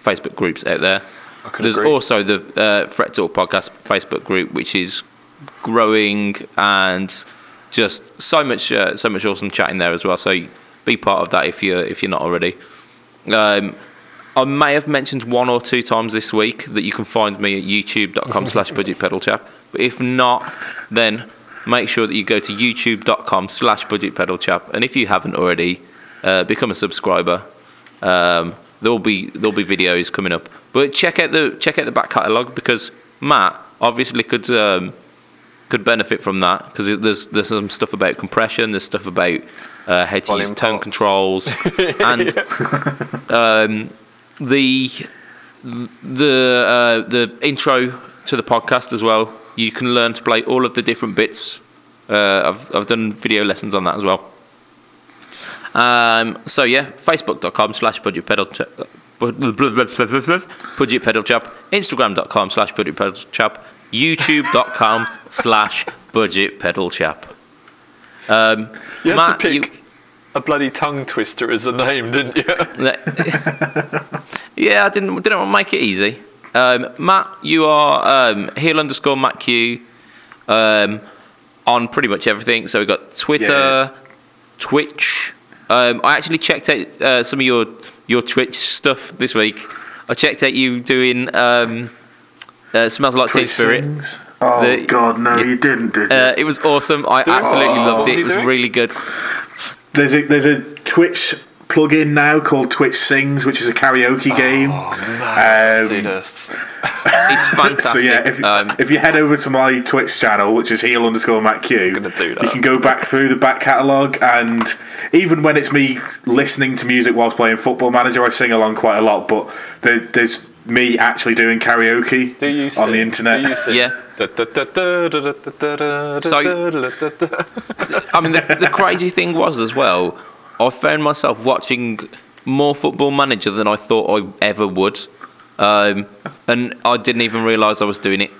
Facebook groups out there. There's agree. also the uh, Fret Talk podcast Facebook group, which is growing and just so much, uh, so much awesome chatting there as well. So be part of that if you're if you're not already. Um, I may have mentioned one or two times this week that you can find me at youtube.com slash budget pedal chap. But if not, then make sure that you go to youtube.com slash budget pedal chap. And if you haven't already, uh, become a subscriber. Um, there'll be there'll be videos coming up. But check out the check out the back catalogue because Matt obviously could um, could benefit from that because there's there's some stuff about compression, there's stuff about uh, how to use tone controls, and um, the the uh, the intro to the podcast as well. You can learn to play all of the different bits. Uh, I've I've done video lessons on that as well. Um, so yeah, facebook.com slash budget pedal chap, budget pedal chap, instagram.com slash budget pedal chap, youtube.com slash budget pedal chap. Um, You had Matt, to you- pick a bloody tongue twister as a name, didn't you? yeah, I didn't didn't want to make it easy. Um, Matt, you are um, heel underscore Matt Q um, on pretty much everything. So we've got Twitter, Yeah. Twitch. Um, I actually checked out uh, some of your your Twitch stuff this week. I checked out you doing um, uh, smells like Teen Twitch Spirit. sings. Oh The- God, no, yeah. you didn't, did you? Uh, it was awesome. I Doing absolutely what? loved What it. It was doing? really good. There's a there's a Twitch plugin now called Twitch Sings, which is a karaoke game. See Um. It's fantastic. so yeah, if, um, if you head over to my Twitch channel, which is heel underscore Matt Q, you can go back through the back catalogue, and even when it's me listening to music whilst playing Football Manager, I sing along quite a lot. But there, there's me actually doing karaoke Do you on the internet. Do you? Yeah. So, I mean, the, the crazy thing was as well, I found myself watching more Football Manager than I thought I ever would, um, and I didn't even realise I was doing it.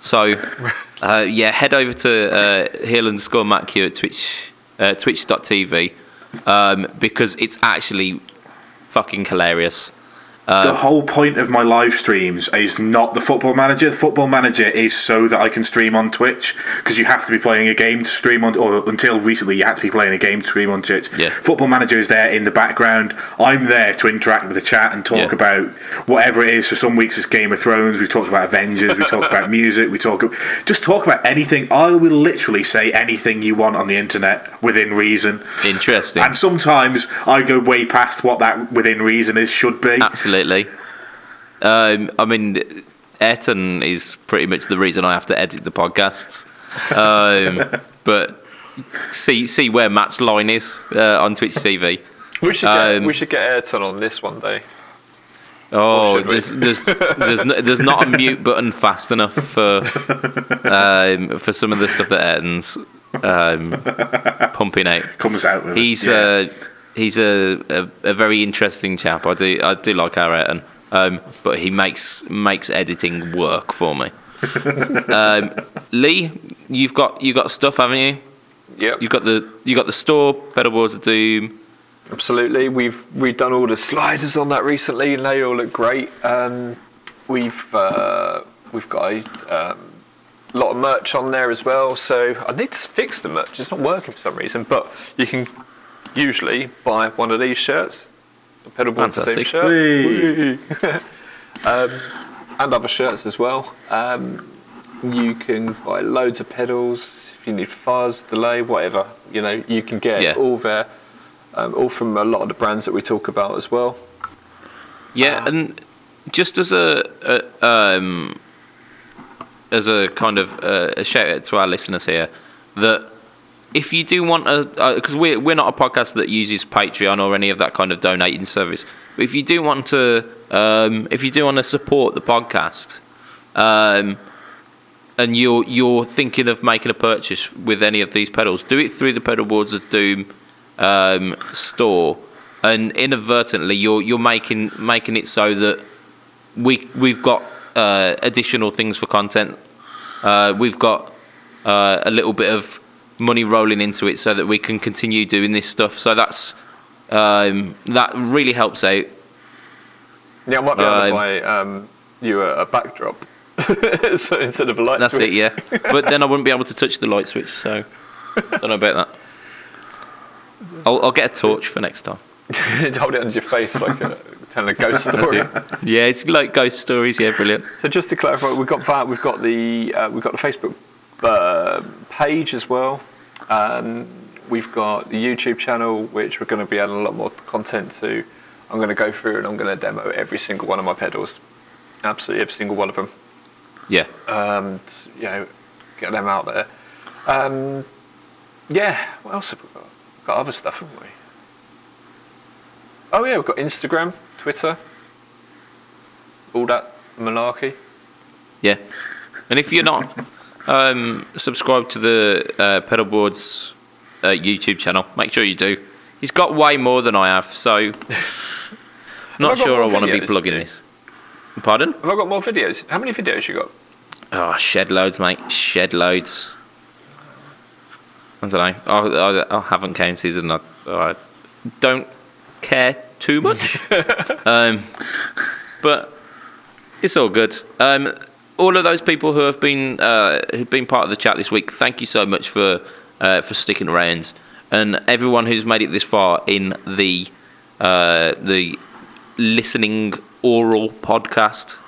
So, uh, yeah, head over to uh, heel underscore Matt Q at Twitch, uh, Twitch.tv, um, because it's actually fucking hilarious. The uh, whole point of my live streams is not the football manager. The football manager is so that I can stream on Twitch because you have to be playing a game to stream on, or until recently you had to be playing a game to stream on Twitch. Yeah. Football manager is there in the background. I'm there to interact with the chat and talk Yeah. about whatever it is. For some weeks it's Game of Thrones. We talk about Avengers. We talk about music. We talk just talk about anything. I will literally say anything you want on the internet within reason. Interesting. And sometimes I go way past what that within reason is should be. Absolutely. Um, I mean, Ayrton is pretty much the reason I have to edit the podcasts. Um, but see see where Matt's line is uh, on Twitch TV. we should get Um, we should get Ayrton on this one day. Oh, there's there's there's, no, there's not a mute button fast enough for um, for some of the stuff that Ayrton's um, pumping out. comes out with. it. He's Yeah. uh, he's a, a, a very interesting chap. I do I do like our Ayrton, um, but he makes makes editing work for me. um, Lee, you've got you got stuff, haven't you? Yep. You've got the you got the store, Pedalboards of Doom. Absolutely. We've redone all the sliders on that recently, and they all look great. Um, we've uh, we've got a um, lot of merch on there as well. So I need to fix the merch. It's not working for some reason, but you can usually buy one of these shirts, a pedal board to Fantastic. shirt, um, and other shirts as well. Um, you can buy loads of pedals if you need fuzz, delay, whatever. You know, you can get Yeah. all there, um, all from a lot of the brands that we talk about as well. Yeah, and just as a, a um, as a kind of uh, a shout out to our listeners here, that if you do want a, because we're we're not a podcast that uses Patreon or any of that kind of donating service, but if you do want to, um, if you do want to support the podcast, um, and you're you're thinking of making a purchase with any of these pedals, do it through the Pedalboards of Doom um, store, and inadvertently you're you're making making it so that we we've got uh, additional things for content. Uh, we've got uh, a little bit of money rolling into it so that we can continue doing this stuff. So that's um, that really helps out. Yeah, I might be able to Um, buy um, you a, a backdrop. so instead of a light That's switch. it, yeah. but then I wouldn't be able to touch the light switch, so don't know about that. I'll, I'll get a torch for next time. Hold it under your face like a, telling a ghost story. it. Yeah, it's like ghost stories. Yeah, brilliant. So just to clarify, we've got that. We've got the uh, we've got the Facebook uh, page as well. Um, we've got the YouTube channel, which we're going to be adding a lot more content to. I'm going to go through and I'm going to demo every single one of my pedals, absolutely every single one of them. Yeah. Um, t- you know, get them out there. Um, yeah. What else have we got? We've got other stuff, haven't we? Oh yeah, we've got Instagram, Twitter, all that malarkey. Yeah. And if you're not um, subscribed to the uh, Pedalboards uh, YouTube channel, make sure you do. He's got way more than I have, so not got sure I want to be plugging this. Pardon? Have I got more videos? How many videos you got? Oh, shed loads, mate. Shed loads. I don't know. I, I, I haven't counted and I, I don't care too much. um, but it's all good. Um, all of those people who have been uh, who've been part of the chat this week, thank you so much for uh, for sticking around, and everyone who's made it this far in the uh, the listening oral podcast.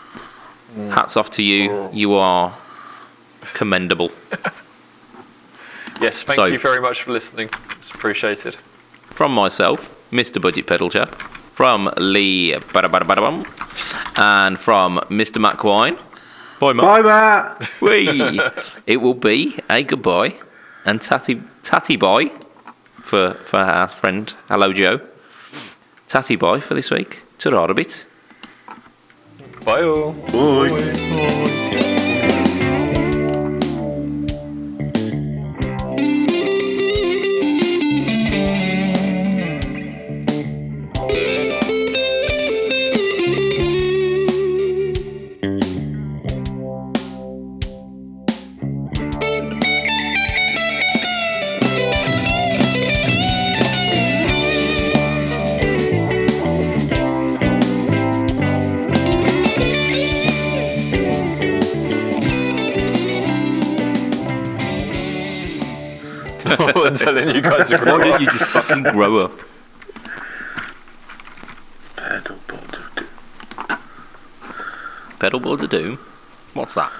Hats off to you. You are commendable. Yes, thank So- you very much for listening. It's appreciated. From myself, Mr. Budget Pedal Chap, from Lee and from Mr. Quine. Bye, Matt. Bye, Matt. Whee! it will be a goodbye and tatty tatty boy for for our friend Hello Joe. Tatty boy for this week. Ta a bit. Bye all. Bye. I'm telling you guys to Why grow don't you just fucking grow up? Pedal boards of doom. Pedal boards of doom. What's that?